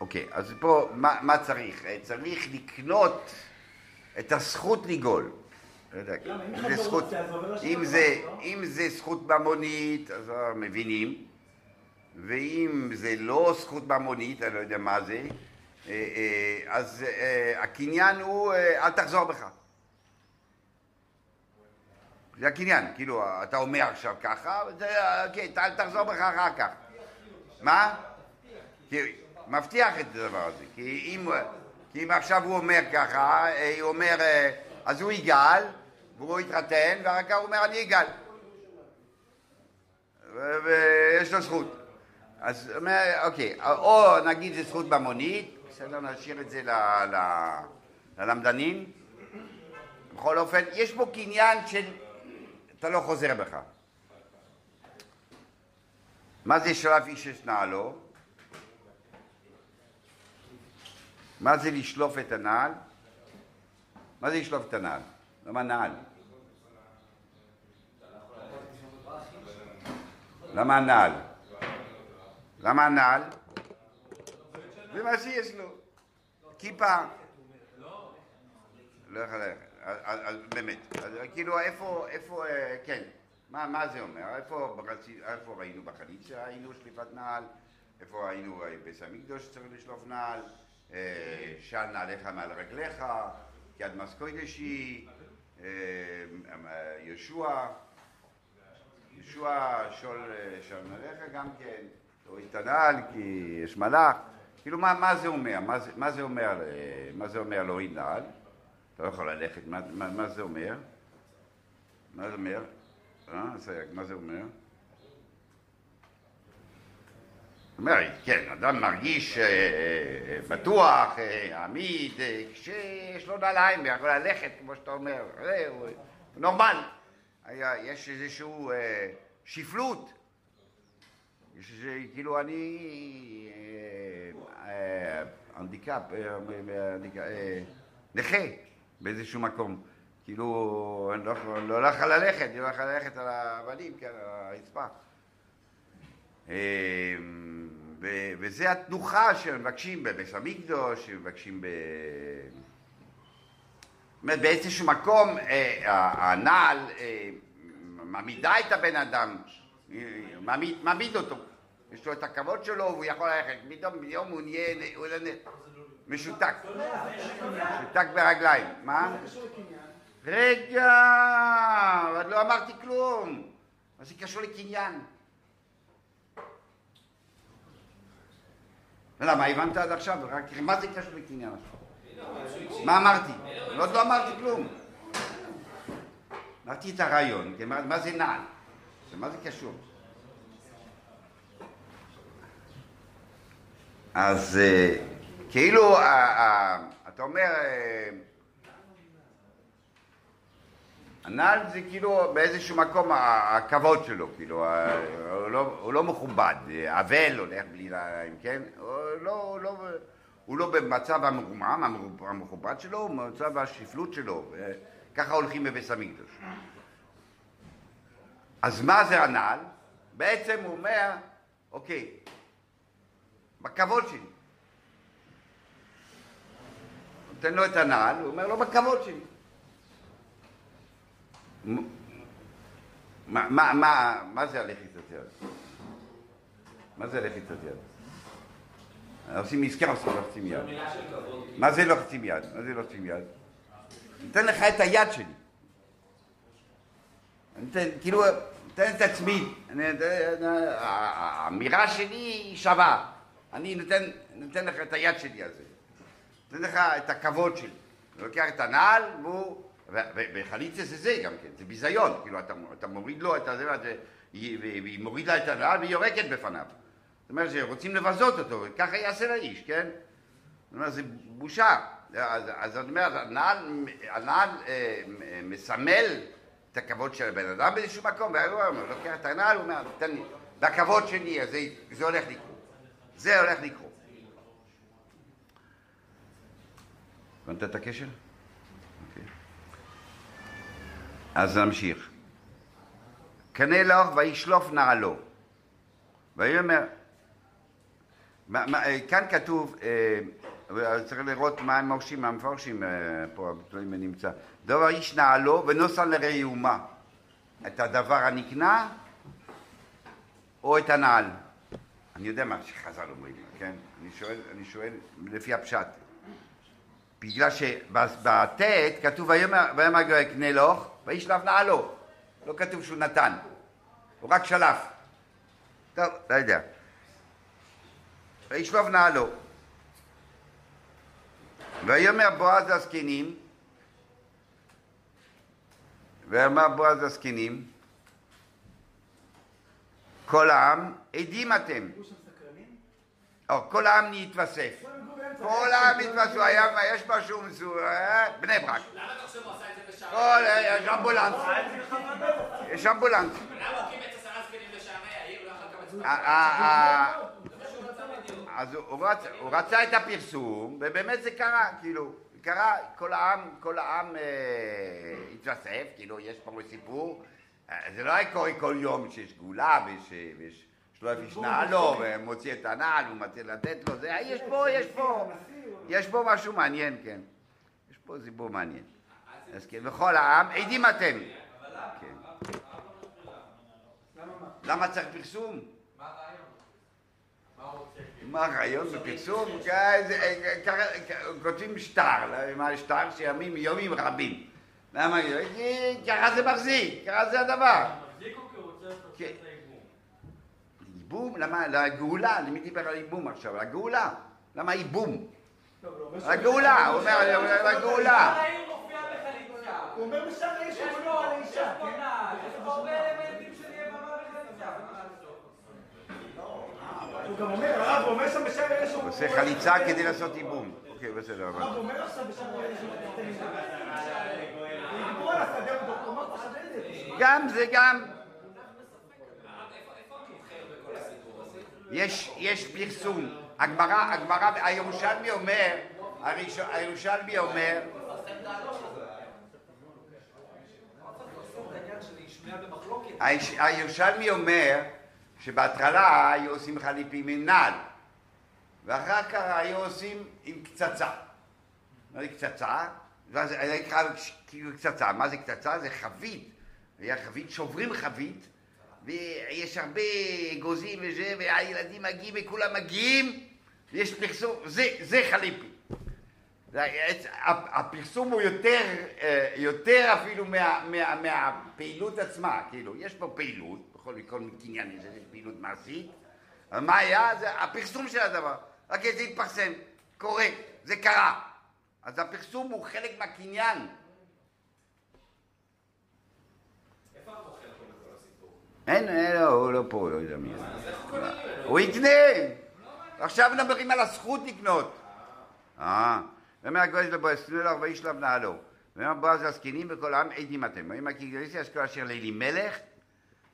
אוקיי, אז פה מה, מה צריך? אה, צריך לקנות את הזכות לגאול. לא יודע? אם זה זכות- אם זה-? אם זה ממונית, אז אה, מבינים, ואם זה לא זכות ממונית, אני לא יודע מה זה, אז אה, הקניין הוא אה, אל תחזור בך. זה הקניין, כאילו, אתה אומר עכשיו ככה, כן, אל תחזור בך אחר כך. מה? מבטיח את הדבר הזה, כי אם, עכשיו הוא אומר ככה, אה, הוא אומר, אה, אז הוא יגאל, והוא יתחתן, ואחר כך הוא אומר, אני אגאל. ו- ויש לו זכות. אז אומר, אוקיי, או נגיד זה זכות ממונית, בסדר, נשאיר את זה ל- ל- ללמדנים. בכל אופן, יש פה קניין של אתה לא חוזר בך. מה זה שלף איש את נעלו? מה זה לשלוף את הנעל? מה זה לשלוף את הנעל? למה נעל? למה הנעל? למה הנעל? זה מה שיש לו. כיפה. לא יכול ללכת. באמת. כאילו, איפה, אה, כן. מה, זה אומר? איפה, ראינו בחנית שהיינו שליפת נעל? איפה היינו אה, בבית המקדוש שצריך לשלוף נעל? אה, של נעליך מעל רגליך, יד מסקוידשי, אה, אה, יהושע, יהושע אה, של נעליך גם כן, תוריד את הנעל כי יש מלאך, כאילו, מה, מה זה אומר? מה זה, אה, מה זה אומר להוריד נעל? אתה לא יכול ללכת, מה, מה, מה זה אומר? מה זה אומר? אה, מה זה אומר? אומר, כן, אדם מרגיש אה, אה, בטוח, אה, עמיד, אה, כשיש לו נעליים ויכול ללכת, כמו שאתה אומר, אה, הוא נורמל. היה, יש איזשהו אה, שפלות. יש איזה, כאילו אני אה, אה, אה, אה, אה, נכה באיזשהו מקום. כאילו, אני לא לא לא יכול ללכת, אני לא יכול ללכת על האבנים, כן, על הרצפה. אה, וזה התנוחה שמבקשים בבית המקדוש, שמבקשים ב... זאת אומרת, באיזשהו מקום אה, הנעל אה, מעמידה את הבן אדם, אה, מעמיד אותו. יש לו את הכבוד שלו, והוא יכול ללכת. פתאום יום הוא נהיה נהיה משותק, משותק ברגליים. מה? רגע, עוד לא אמרתי כלום. מה זה קשור לקניין? למה, הבנת עד עכשיו? מה זה קשור לקניין? מה אמרתי? עוד לא אמרתי כלום. אמרתי את הרעיון, מה זה נעל? מה זה קשור? אז אה, כאילו, אתה אומר, אה, הנעל זה כאילו באיזשהו מקום הכבוד שלו, כאילו, לא, הוא לא מכובד, אבל הולך בלי נעליים, כן? לא, לא, הוא לא במצב המרומם, המר- המכובד שלו, הוא במצב השפלות שלו, ככה הולכים בבית המקדוש. אז מה זה הנעל? בעצם הוא אומר, אוקיי, בכבוד שלי. נותן לו את הנעל, הוא אומר לו, בכבוד שלי. מה, מה, מה, מה זה הלחיצת יד? מה זה לחיצת יד? עושים עסקה, עושים לוחצים יד. מה זה לוחצים יד? מה זה לוחצים יד? נותן לך את היד שלי. אני כאילו, נותן את עצמי. האמירה שלי היא שווה. אני נותן, נותן לך את היד שלי הזה. נותן לך את הכבוד שלי. אני לוקח את הנעל, והוא... וחליצה זה זה גם כן, זה ביזיון. כאילו, אתה, אתה מוריד לו את הזה, והיא מורידה את הנעל והיא יורקת בפניו. זאת אומרת שרוצים לבזות אותו, וככה יעשה לאיש, כן? זאת אומרת, זה בושה. אז, אז אני אומר, הנעל, הנעל אה, מסמל את הכבוד של הבן אדם באיזשהו מקום, והוא לוקח את הנעל, הוא אומר, תן לי, בכבוד שלי, זה, זה הולך לקרות. זה הולך לקרות. הבנת את הקשר? אוקיי. אז נמשיך. קנה לך וישלוף נעלו. ויאמר, אה, כאן כתוב, אה, צריך לראות מה הם מורשים, מה המפרשים אה, פה, אם נמצא. דבר איש נעלו ונוסן לראומה. את הדבר הנקנה או את הנעל. אני יודע מה שחז"ל אומרים, כן? אני שואל, אני שואל לפי הפשט. בגלל שבט' כתוב ויאמר קנה לוך וישלף נעלו. לא כתוב שהוא נתן, הוא רק שלף. טוב, לא יודע. וישלוף נעלו. ויאמר בועז לזקנים, ויאמר בועז לזקנים, כל העם עדים אתם? או כל העם באמצע. כל העם נתווספו, היה, יש משהו מסוים, אה, בני ברק. למה אתה חושב הוא עשה את זה בשערי? כל, אה, יש אמבולנס, יש אמבולנס. למה הוא קיבץ עשרה זקנים בשערי העיר? לא יכול. אז הוא- הוא רצ- הוא רצה את הפרסום, ובאמת זה קרה, כאילו, קרה, כל העם, כל העם אה, התווסף, כאילו, יש פה סיפור, אה, זה לא היה קורה כל יום שיש גאולה ויש, אה, ויש שלוש איש נעלו, ומוציא את הנעל, הוא מתחיל לתת לו, זה, יש פה, יש פה, יש פה משהו מעניין, כן, יש פה סיפור מעניין. אז כן, וכל העם, עדים אתם. כן. למה מה? צריך פרסום? מה הרעיון בפרסום? אה, ככה- ככה- כותבים שטר, מה שטר שימים יומים רבים. למה? כי ככה זה מחזיק, ככה זה הדבר. מחזיק או כי הוא רוצה לעשות כן. את הייבום? ייבום? למה? לגאולה, למי דיבר על ייבום עכשיו? לגאולה. למה ייבום? טוב, לא, אומר ש- הגאולה, הוא אומר. העיר בחליצה. הוא אומר יש פה, בונה על יש האישה, פה כן? יש פה הרבה אלמנטים של יממה וחליצה. הוא גם אומר, הרב, הוא אומר שם בשער האש שהוא... הוא עושה חליצה כדי לעשות ייבום. אוקיי, בסדר, אבל... הרב הוא אומר עכשיו השדה. גם זה גם. יש, יש פרסום. הגמרא, הגמרא, הירושלמי אומר, הירושלמי אומר, הירושלמי אומר שבהתחלה היו עושים חליפים עם נעל ואחר כך היו עושים עם קצצה. מה זה קצצה? ואז היה נקרא כאילו קצצה. מה זה קצצה? זה חבית. היה חבית, שוברים חבית ויש הרבה אגוזים וזה, והילדים מגיעים וכולם מגיעים ויש פרסום, זה, זה חליפי. הפרסום הוא יותר, יותר אפילו מה, מה, מהפעילות עצמה, כאילו, יש פה פעילות, בכל כל קניין יש פעילות מעשית, אבל מה היה? זה הפרסום של הדבר, רק זה התפרסם, קורה, זה קרה. אז הפרסום הוא חלק מהקניין. אין, אין, לא, הוא לא פה, לא יודע מי. קונים ממנו? הוא יקנה! עכשיו מדברים על הזכות לקנות. אה, ואומר הגויס לבועז, תנו לו ארבעי שלב נעלו. ואומר בועז הזקנים וכל העם עדים אתם. ואומר כי אשכול אשר לאלימלך,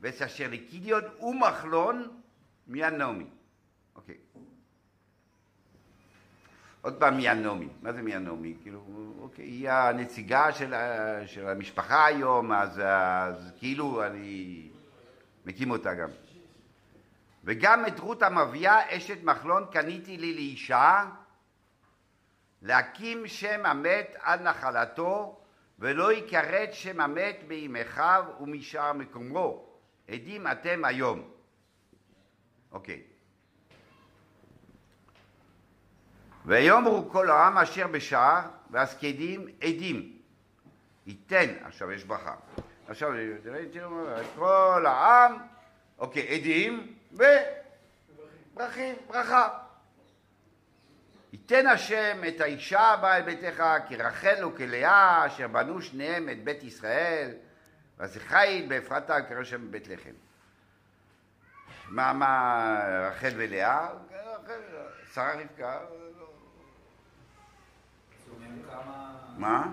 ואת אשר לקידיון ומחלון מיאנומי. אוקיי. עוד פעם מיאנומי. מה זה מיאנומי? כאילו, אוקיי, היא הנציגה של, של המשפחה היום, אז, אז כאילו אני מקים אותה גם. וגם את רות המביאה אשת מחלון קניתי לי לאישה להקים שם המת על נחלתו ולא יכרת שם המת בימיכיו ומשאר מקומו עדים אתם היום אוקיי ויאמרו כל העם אשר בשער והזקנים עדים ייתן עכשיו יש ברכה עכשיו כל העם אוקיי עדים וברכים ברכה ייתן השם את האישה הבאה אל ביתך כרחל וכלאה אשר בנו שניהם את בית ישראל וזכיל באפרתה וקרא שם בית לחם. מה, מה, רחל ולאה? שרה רבקה? מה? ולאה הקימו את עם ישראל. עם עוד כמה אלה. שתי שבטים.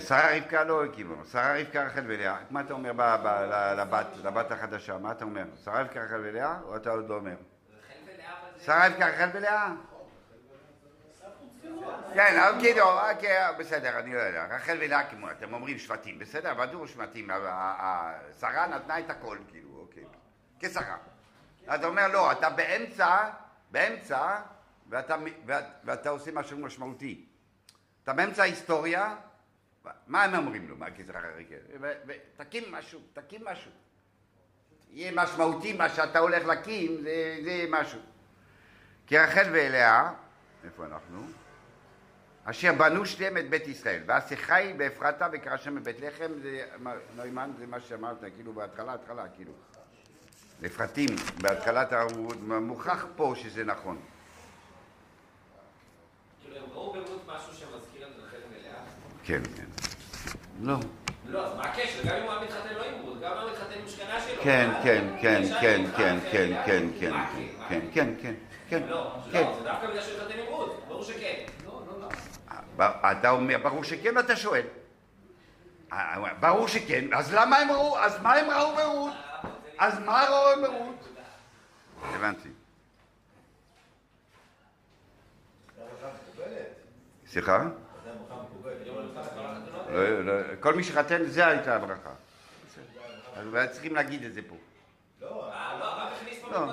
שרה רבקה לא הקימו, שרה רבקה רחל ולאה. מה אתה אומר לבת, החדשה? מה אתה אומר? שרה רבקה רחל ולאה? או אתה עוד לא אומר? שרה רבקה רחל ולאה? כן, כאילו, בסדר, אני לא יודע. רחל ולאה כמו, אתם אומרים שבטים, בסדר, ודאו שבטים. ה- ה- ה- שרה נתנה את הכל, כאילו, אוקיי. כשרה. אתה אומר, לא, אתה באמצע, באמצע, ואתה, ואת- ואתה עושה משהו משמעותי. אתה באמצע ההיסטוריה, מה הם אומרים לו, מה כשרה רחל? ו- ותקים משהו, תקים משהו. יהיה משמעותי מה שאתה הולך להקים, זה, זה משהו. כי רחל ואליה, איפה אנחנו? אשר בנו שניהם את בית ישראל, והשיחי באפרתה וקרא שם בבית לחם, זה, נוימן, זה מה שאמרת, כאילו בהתחלה, התחלה, כאילו. לפרטים, בהתחלת, ה- הוא מוכח פה שזה נכון. כאילו? כן, כן. לא. לא, אז מה הקשר? גם אם הוא היה מתחתן לא עם רות, גם אם הוא היה מתחתן עם שכנה שלו. כן? כן, כן, כן, כן, כן? כן, כן, כן? כן, כן, כן, כן, לא, כן. לא, זה דווקא בגלל שהוא התחתן עם רות, ברור שכן. לא, לא, לא. אתה אומר, ברור שכן, ואתה שואל. אה, ברור שכן, אז למה הם ראו, אז מה הם ראו ברות? אז מה ראו ברות? הבנתי. סליחה? לא, לא, כל מי שחתן, זה הייתה הברכה. אז צריכים להגיד את זה פה. לא.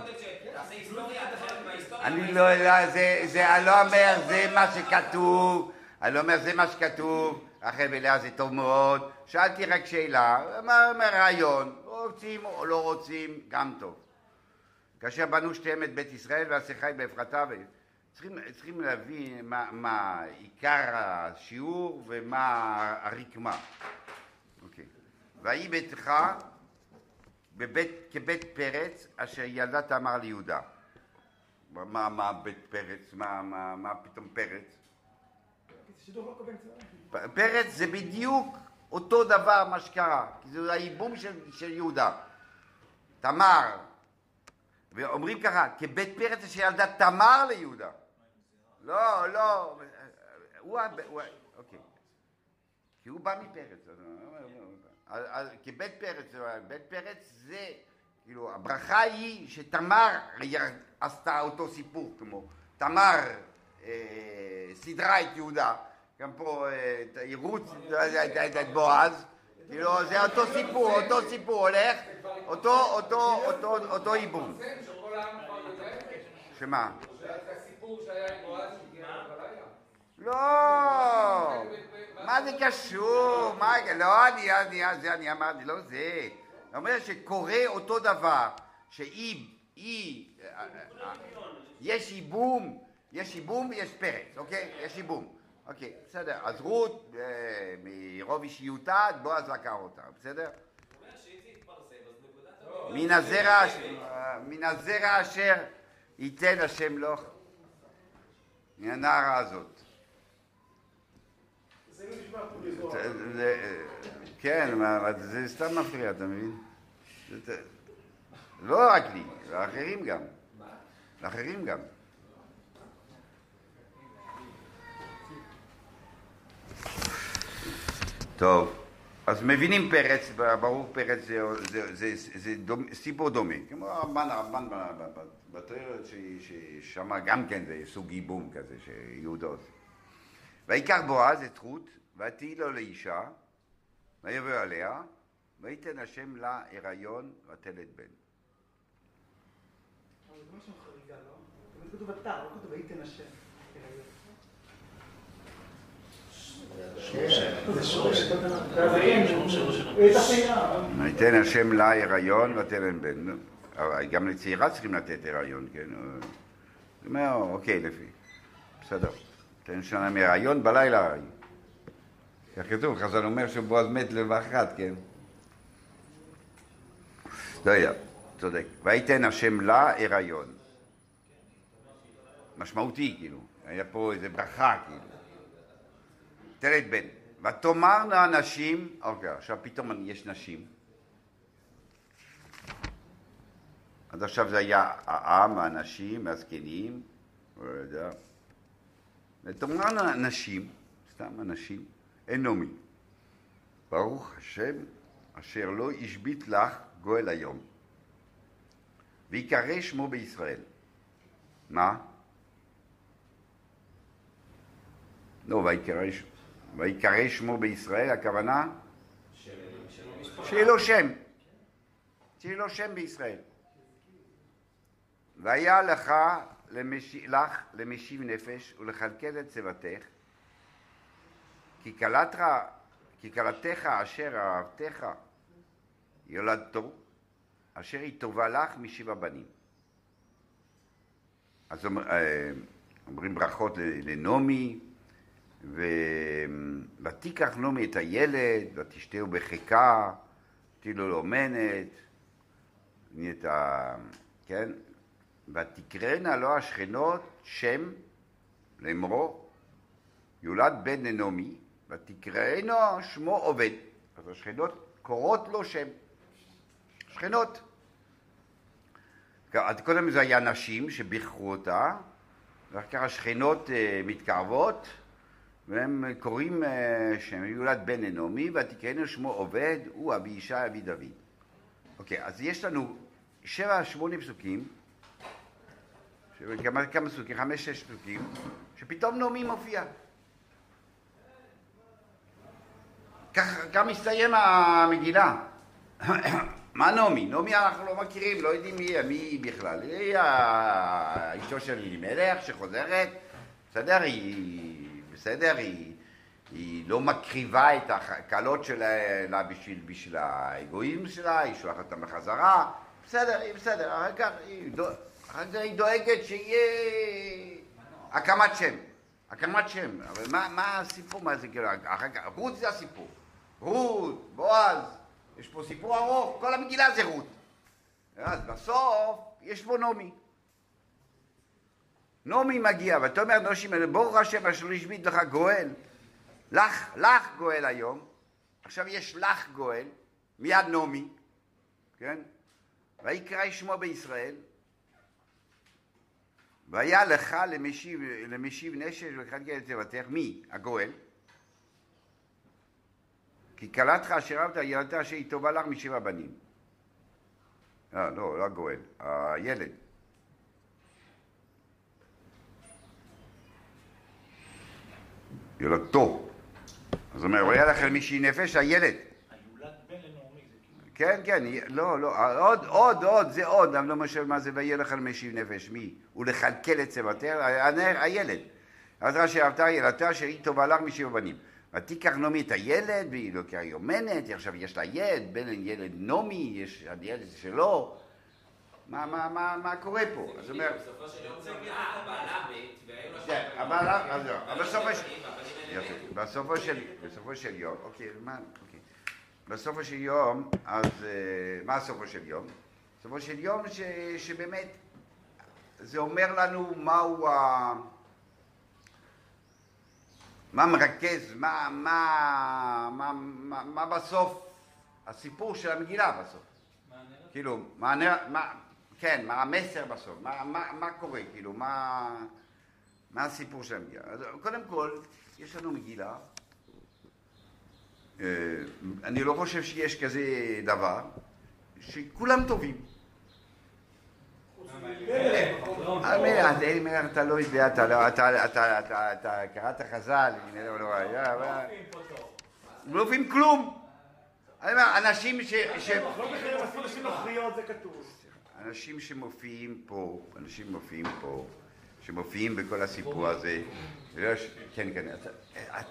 אני לא, לא, זה, לא אומר, זה מה שכתוב, אני לא אומר, זה מה שכתוב, רחל ולאה זה טוב מאוד, שאלתי רק שאלה, מה רעיון, רוצים או לא רוצים, גם טוב. כאשר בנו שתיהם את בית ישראל והשיחי באפרתה, צריכים, צריכים להבין מה, מה עיקר השיעור ומה הרקמה. אוקיי. ויהי ביתך בבית, כבית פרץ אשר ילדה תמר ליהודה. מה, מה בית פרץ? מה, מה, מה פתאום פרץ? לא. פ- פרץ זה בדיוק אותו דבר מה שקרה, כי זה הייבום של, של יהודה. תמר, ואומרים ככה, כבית פרץ אשר ילדה תמר ליהודה. לא, לא, הוא, הוא, אוקיי. כי הוא בא מפרץ. כבית פרץ, בית פרץ זה, כאילו, הברכה היא שתמר עשתה אותו סיפור, כמו תמר אה, סידרה את יהודה, גם פה אה, את רות, את- בועז, כאילו, זה אותו סיפור, אותו סיפור הולך, אותו, אותו, אותו, אותו זה. שמה? לא! מה זה קשור? מה, לא, אני, אני, זה אני אמרתי, לא זה. אני אומר שקורה אותו דבר, שהיא, היא, אה, אה, יש ייבום, יש ייבום ויש פרץ, אוקיי? יש ייבום. אוקיי, בסדר. אז רות, אה, מרוב אישיותה, בועז לקח אותה, בסדר? הוא אומר שאם זה יתפרסם, אז נקודת מן הזרע, אשר ייתן השם לו מן הנערה הזאת. זה- כן, זה סתם מפריע, אתה מבין? זה- זה- לא רק לי, לאחרים גם. לאחרים גם. טוב, אז מבינים פרץ, ברור פרץ זה, זה, זה, זה, זה דומ, סיפור דומה, כמו הרמב"ן, הרמב"ן בתוארת ששם גם כן זה סוג ייבום כזה שיהודה עושה. ויקח בועז את רות, ותהי לו לאישה, ויבוא עליה, ויתן השם לה הריון ותלת בן. אבל זה משהו חריגה, לא? תמיד כתוב ותר, לא כתוב וייתן השם. ויתן השם לה הריון ותלת בן. גם לצעירה צריכים לתת הריון, כן? אומר, אוקיי, לפי. בסדר. תן שנה מהריון בלילה. כך כתוב, חז"ל אומר שבועז מת למחרת, כן? לא יודע, צודק. ויתן השם לה הריון. משמעותי, כאילו. היה פה איזה ברכה, כאילו. תלת בן. ותאמרנה הנשים, אוקיי, עכשיו פתאום יש נשים. עד עכשיו זה היה העם, האנשים, הזקנים, לא יודע. ותאמרנה הנשים, סתם אנשים, אנומי. ברוך השם אשר לא השבית לך גואל היום. ויקרא שמו בישראל. מה? לא, ויקרא ש- ויקרא שמו בישראל, הכוונה? שיהיה לו שם. שיהיה לו שם בישראל. והיה לך, למש... לך למשיב נפש ולכלכל את צוותך, כי כלתך, כי כלתך אשר אהבתך יולדתו, אשר היא טובה לך משבע בנים. אז אומר- אה, אומרים ברכות לנעמי, ותיקח נעמי את הילד, ותשתהו בחיקה, תהי לו לאומנת, את ה... כן? ותקראנה לו השכנות שם לאמרו, יולד בן לנעמי, ותקראנו שמו עובד. אז השכנות קוראות לו שם. שכנות. אז קודם זה היה נשים שבירכו אותה, ואחר כך השכנות אה, מתקרבות, והם קוראים אה, שם יולד בן לנעמי, ותקראנו שמו עובד, הוא אבי ישי אבי דוד. אוקיי, אז יש לנו שבע, שמונה פסוקים, כמה, כמה פסוקים, חמש, שש פסוקים, שפתאום נעמי מופיע. כך גם מסתיים המגילה. (coughs) מה נעמי? נעמי אנחנו לא מכירים, לא יודעים מי היא, מי היא בכלל. היא אשתו של אלימלך שחוזרת, בסדר, היא, בסדר, היא, היא לא מקריבה את הכלות שלה בשביל, בשביל האגואיזם שלה, היא שולחת אותם בחזרה, בסדר, היא בסדר, אחר כך היא, דו- אחר כך היא דואגת שיהיה הקמת שם, הקמת שם, אבל מה, מה הסיפור, מה זה כאילו, אחר כך, רות זה הסיפור, רות, בועז, יש פה סיפור ארוך, כל המגילה זה רות, אז בסוף יש פה נעמי. נעמי מגיע, ואתה אומר נושים, ברוך השם אשר השבית לך גואל. לך, לך גואל היום. עכשיו יש לך גואל, מיד נעמי, כן? ויקרא שמו בישראל. והיה לך למשיב, למשיב נשש ולכלכל את תיבתך, מי? הגואל. כי כלתך אשר אהבת ילדת אשר היא טובה לך משבע בנים. אה, לא, לא הגואל, הילד. ילדתו. אז אומר, והיה לך מישהי נפש, הילד. כאילו... כן, כן, לא, לא, עוד, עוד, עוד, זה עוד, אני לא חושב מה זה ויהיה לך משיב נפש, מי? ולכלכל את צוותיה, הילד. אז רש"י אהבתה ילדתה אשר היא טובה לך משבע בנים. ותיקח נעמי את הילד, והיא לא כיומנת, עכשיו יש לה ילד, בן ילד נעמי, יש הילד שלו. מה, מה, מה, מה קורה פה? אז אומר, בסופו של יום זה בעלה מת, והיו לה כן, שם אז לא, אבל בסופו של... בסופו של, בסופו של יום, אוקיי, מה, אוקיי. בסופו של יום, אז אה, מה סופו של יום? סופו של יום ש, שבאמת זה אומר לנו מהו ה... מה מרכז, מה, מה, מה, מה, מה בסוף הסיפור של המגילה בסוף. כאילו, מה, הנ- מה, כן, מה המסר בסוף, מה, מה, מה קורה, כאילו, מה, מה הסיפור של המגילה. קודם כל, יש לנו מגילה, אה, אני לא חושב שיש כזה דבר, שכולם טובים. אז אלימלך אתה לא יודע, אתה לא- קראת חז"ל, לא, לא, היה, לא מבין כלום. אני אומר, אנשים ש... ש- לא שנוכריות זה כתוב. אנשים שמופיעים פה, אנשים מופיעים פה, שמופיעים בכל הסיפור הזה, לא כן, כן,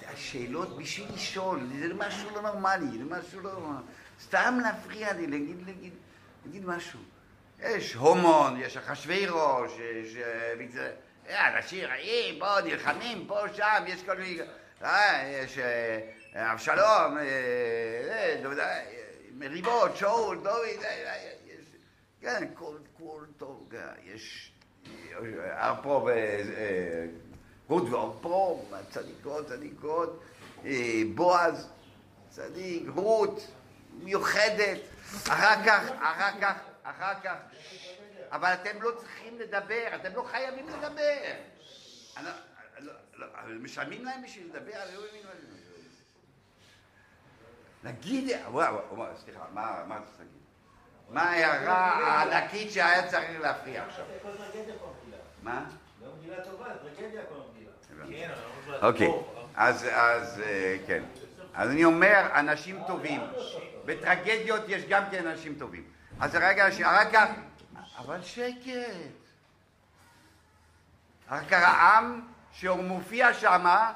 השאלות בשביל לשאול, זה משהו לא נורמלי, זה משהו לא... סתם להפריע לי, להגיד, להגיד, להגיד משהו. יש הומון, יש יש... אה, וזה- אה, אנשים רעים, פה נלחמים, פה, שם, יש כל מיני... אה, יש אה, אבשלום, אה, אה, אה, מריבות, שאול, דוד, אה, אה, יש... כן, כל, כל טוב, כן, יש... אה, רות וארפו, צדיקות, צדיקות, אה, בועז, צדיק, רות, מיוחדת, אחר כך, אחר כך, אחר כך, אבל אתם לא צריכים לדבר, אתם לא חייבים לדבר. משלמים להם בשביל לדבר, אני לא מבין מה זה. נגיד, סליחה, מה צריך להגיד? מה ההערה הענקית שהיה צריך להפריע עכשיו? מה? לא. כן, אוקיי. אז, אה, כן. אז אני אומר, אנשים טובים. בטרגדיות יש גם כן אנשים טובים. אז רגע, אחר כך... אבל שקט. אחר כך העם שהוא מופיע שמה,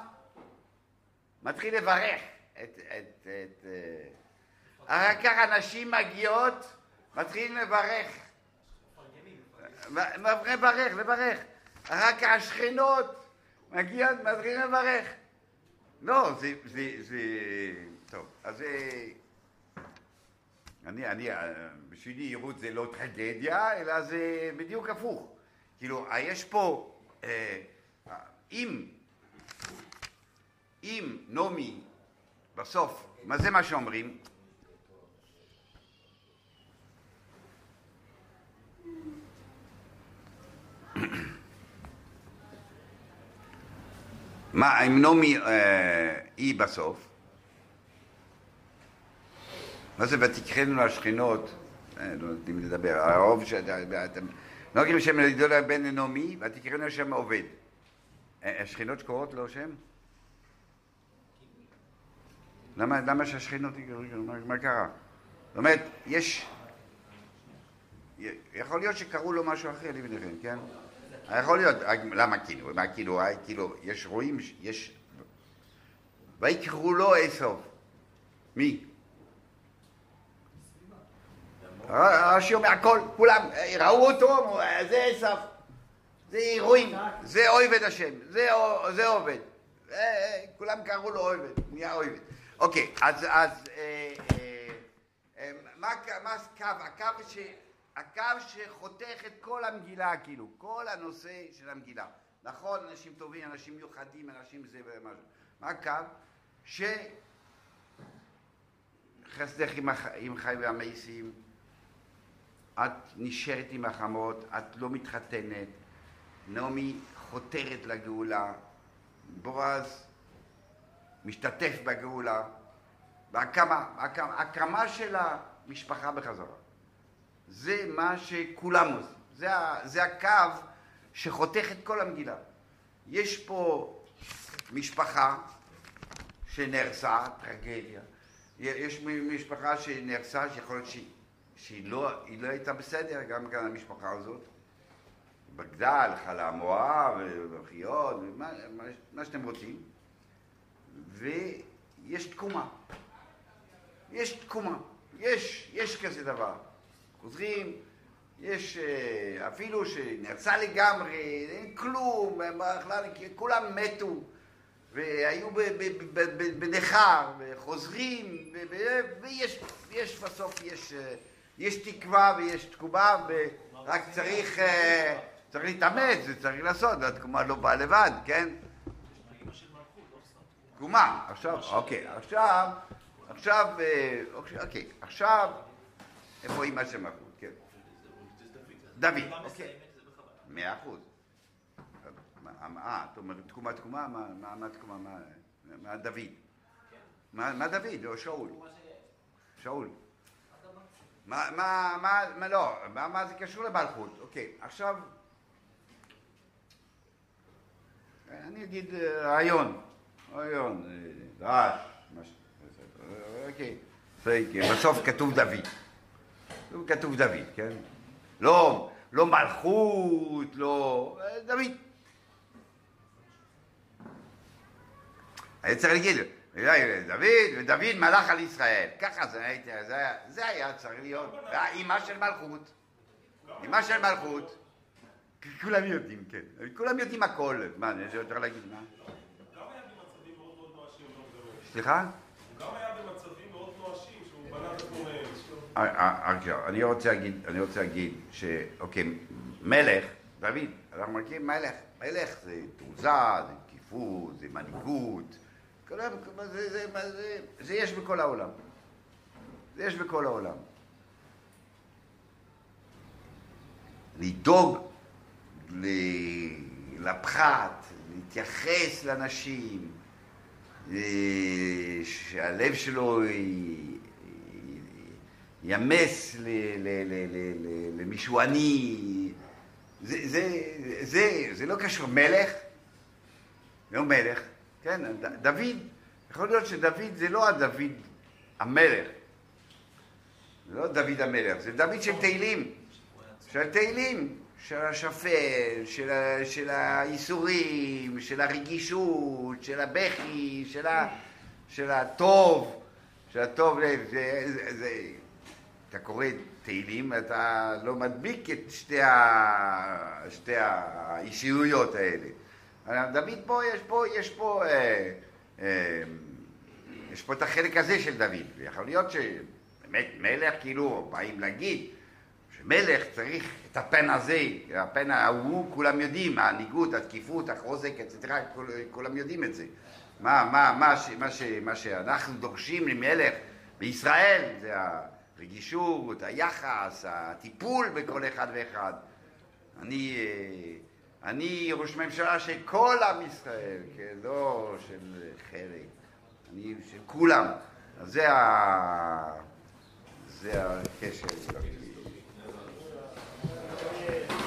מתחיל לברך את... את אה, אחר כך הנשים מגיעות, מתחילים לברך. לברך, לברך. אחר כך השכנות מגיעות, מתחילים לברך. לא, זה, זה, זה, טוב, אז זה, אני, אני, אה, בשבילי יירוט זה לא טרגדיה, אלא זה בדיוק הפוך. כאילו, אה, יש פה, אה, אה, אם, אם נעמי בסוף, מה זה מה שאומרים? (clears throat) מה, אם נעמי אה, היא בסוף, מה זה ותקחנו לשכנות, אה, לא נותנים לדבר, הרוב שאתם, לא אומרים שם לגדול הבן לנעמי, ותקחנו לשם עובד. אה, השכנות קוראות לו שם? למה, למה שהשכנות מה, מה קרה? זאת אומרת, יש, יכול להיות שקראו לו משהו אחר לפניכם, כן? יכול להיות, למה כאילו, מה כאילו, כאילו, יש רואים, יש, ויקראו לו עשו, מי? רש"י אומר הכל, כולם אה, ראו אותו, אה, זה עשו, זה רואים, זה אויבד השם, זה, עובד, כולם קראו לו הוא נהיה אויבד. אוקיי, אז, מה הקו? הקו ש... הקו שחותך את כל המגילה, כאילו, כל הנושא של המגילה. נכון, אנשים טובים, אנשים מיוחדים, אנשים זה ומשהו. מה הקו? ש... חסדך עם, הח... עם חי והמייסים, את נשארת עם החמות, את לא מתחתנת, נעמי חותרת לגאולה, בועז משתתף בגאולה, והקמה, הקמה, הקמה של המשפחה בחזרה. זה מה שכולם עושים, זה, זה הקו שחותך את כל המגילה. יש פה משפחה שנהרסה, טרגדיה. יש משפחה שנהרסה, שיכול להיות שהיא, שהיא לא, לא הייתה בסדר, גם כאן המשפחה הזאת. בגדה, הלכה למואב, ובחיות, ומה מה, מה שאתם רוצים. ויש תקומה. יש תקומה. יש, יש כזה דבר. חוזרים, יש אה, אפילו שנרצה לגמרי, אין כלום, כולם מתו. והיו בנכר, וחוזרים, ויש יש בסוף, יש, אה, יש תקווה ויש תקומה, ורק צריך, אה, צריך להתאמץ וצריך לעשות, התקומה לא באה לבד, כן? תקומה, עכשיו, אוקיי, עכשיו, עכשיו, אוקיי, עכשיו, איפה אימא של מלכות, כן? דוד, למה אוקיי? מאה אחוז. מה- אה, אתה אומר תקומה תקומה, מה- מה מה תקומה, מה- דוד? מה מה דוד, או שאול? שאול. מה, מה, מה, מה, לא, מה, מה זה קשור למלכות? אוקיי, עכשיו, אני אגיד אה, רעיון, רעיון, אה, רעש, אוקיי, בסוף כתוב דוד, כתוב דוד, כן? לא, לא מלכות, לא, אה, דוד. היה צריך להגיד, דוד, ודוד מלך על ישראל. ככה זה, הייתי- זה, היה- זה היה צריך להיות. אימא של מלכות. אימא של מלכות. כולם יודעים, כן. כולם יודעים הכל. מה, אני צריך להגיד מה? גם היה במצבים מאוד מאוד נואשים, לא מדבר. סליחה? הוא גם היה במצבים מאוד נואשים, שהוא בנה את עצמו מאש. אה, אה, עכשיו, אני רוצה להגיד, אני רוצה להגיד ש... אוקיי, מלך, דוד, אנחנו מכירים מלך. מלך זה תעוזה, זה תקיפות, זה מנהיגות. זה, יש בכל העולם. זה יש בכל העולם. לדאוג לפחת, להתייחס לאנשים, אה, שהלב שלו ימס למישהו עני. זה, זה, זה, זה לא קשור. מלך, לא מלך, כן, דוד, יכול להיות שדוד זה לא הדוד המלך. זה לא דוד המלך, זה דוד של תהילים. של תהילים, של השפל, של, של הייסורים, של הרגישות, של הבכי, של, ה, של הטוב, של הטוב לב. זה, זה, זה, אתה קורא תהילים, אתה לא מדביק את שתי, ה, שתי האישיויות האלה. דוד פה, יש פה, יש פה, אה, אה, יש פה את החלק הזה של דוד. ויכול להיות שבאמת מלך, כאילו, באים להגיד שמלך צריך את הפן הזה, הפן ההוא, כולם יודעים, הניגוד, התקיפות, החוזק, אצטרה, כול, כולם יודעים את זה. מה, מה, מה, ש, מה, ש, מה שאנחנו דורשים ממלך בישראל זה הרגישות, היחס, הטיפול בכל אחד ואחד. אני, אה, אני ראש ממשלה של כל עם ישראל, כן, לא של חלק, אני של כולם. אז זה, ה... זה הקשר. Thank you.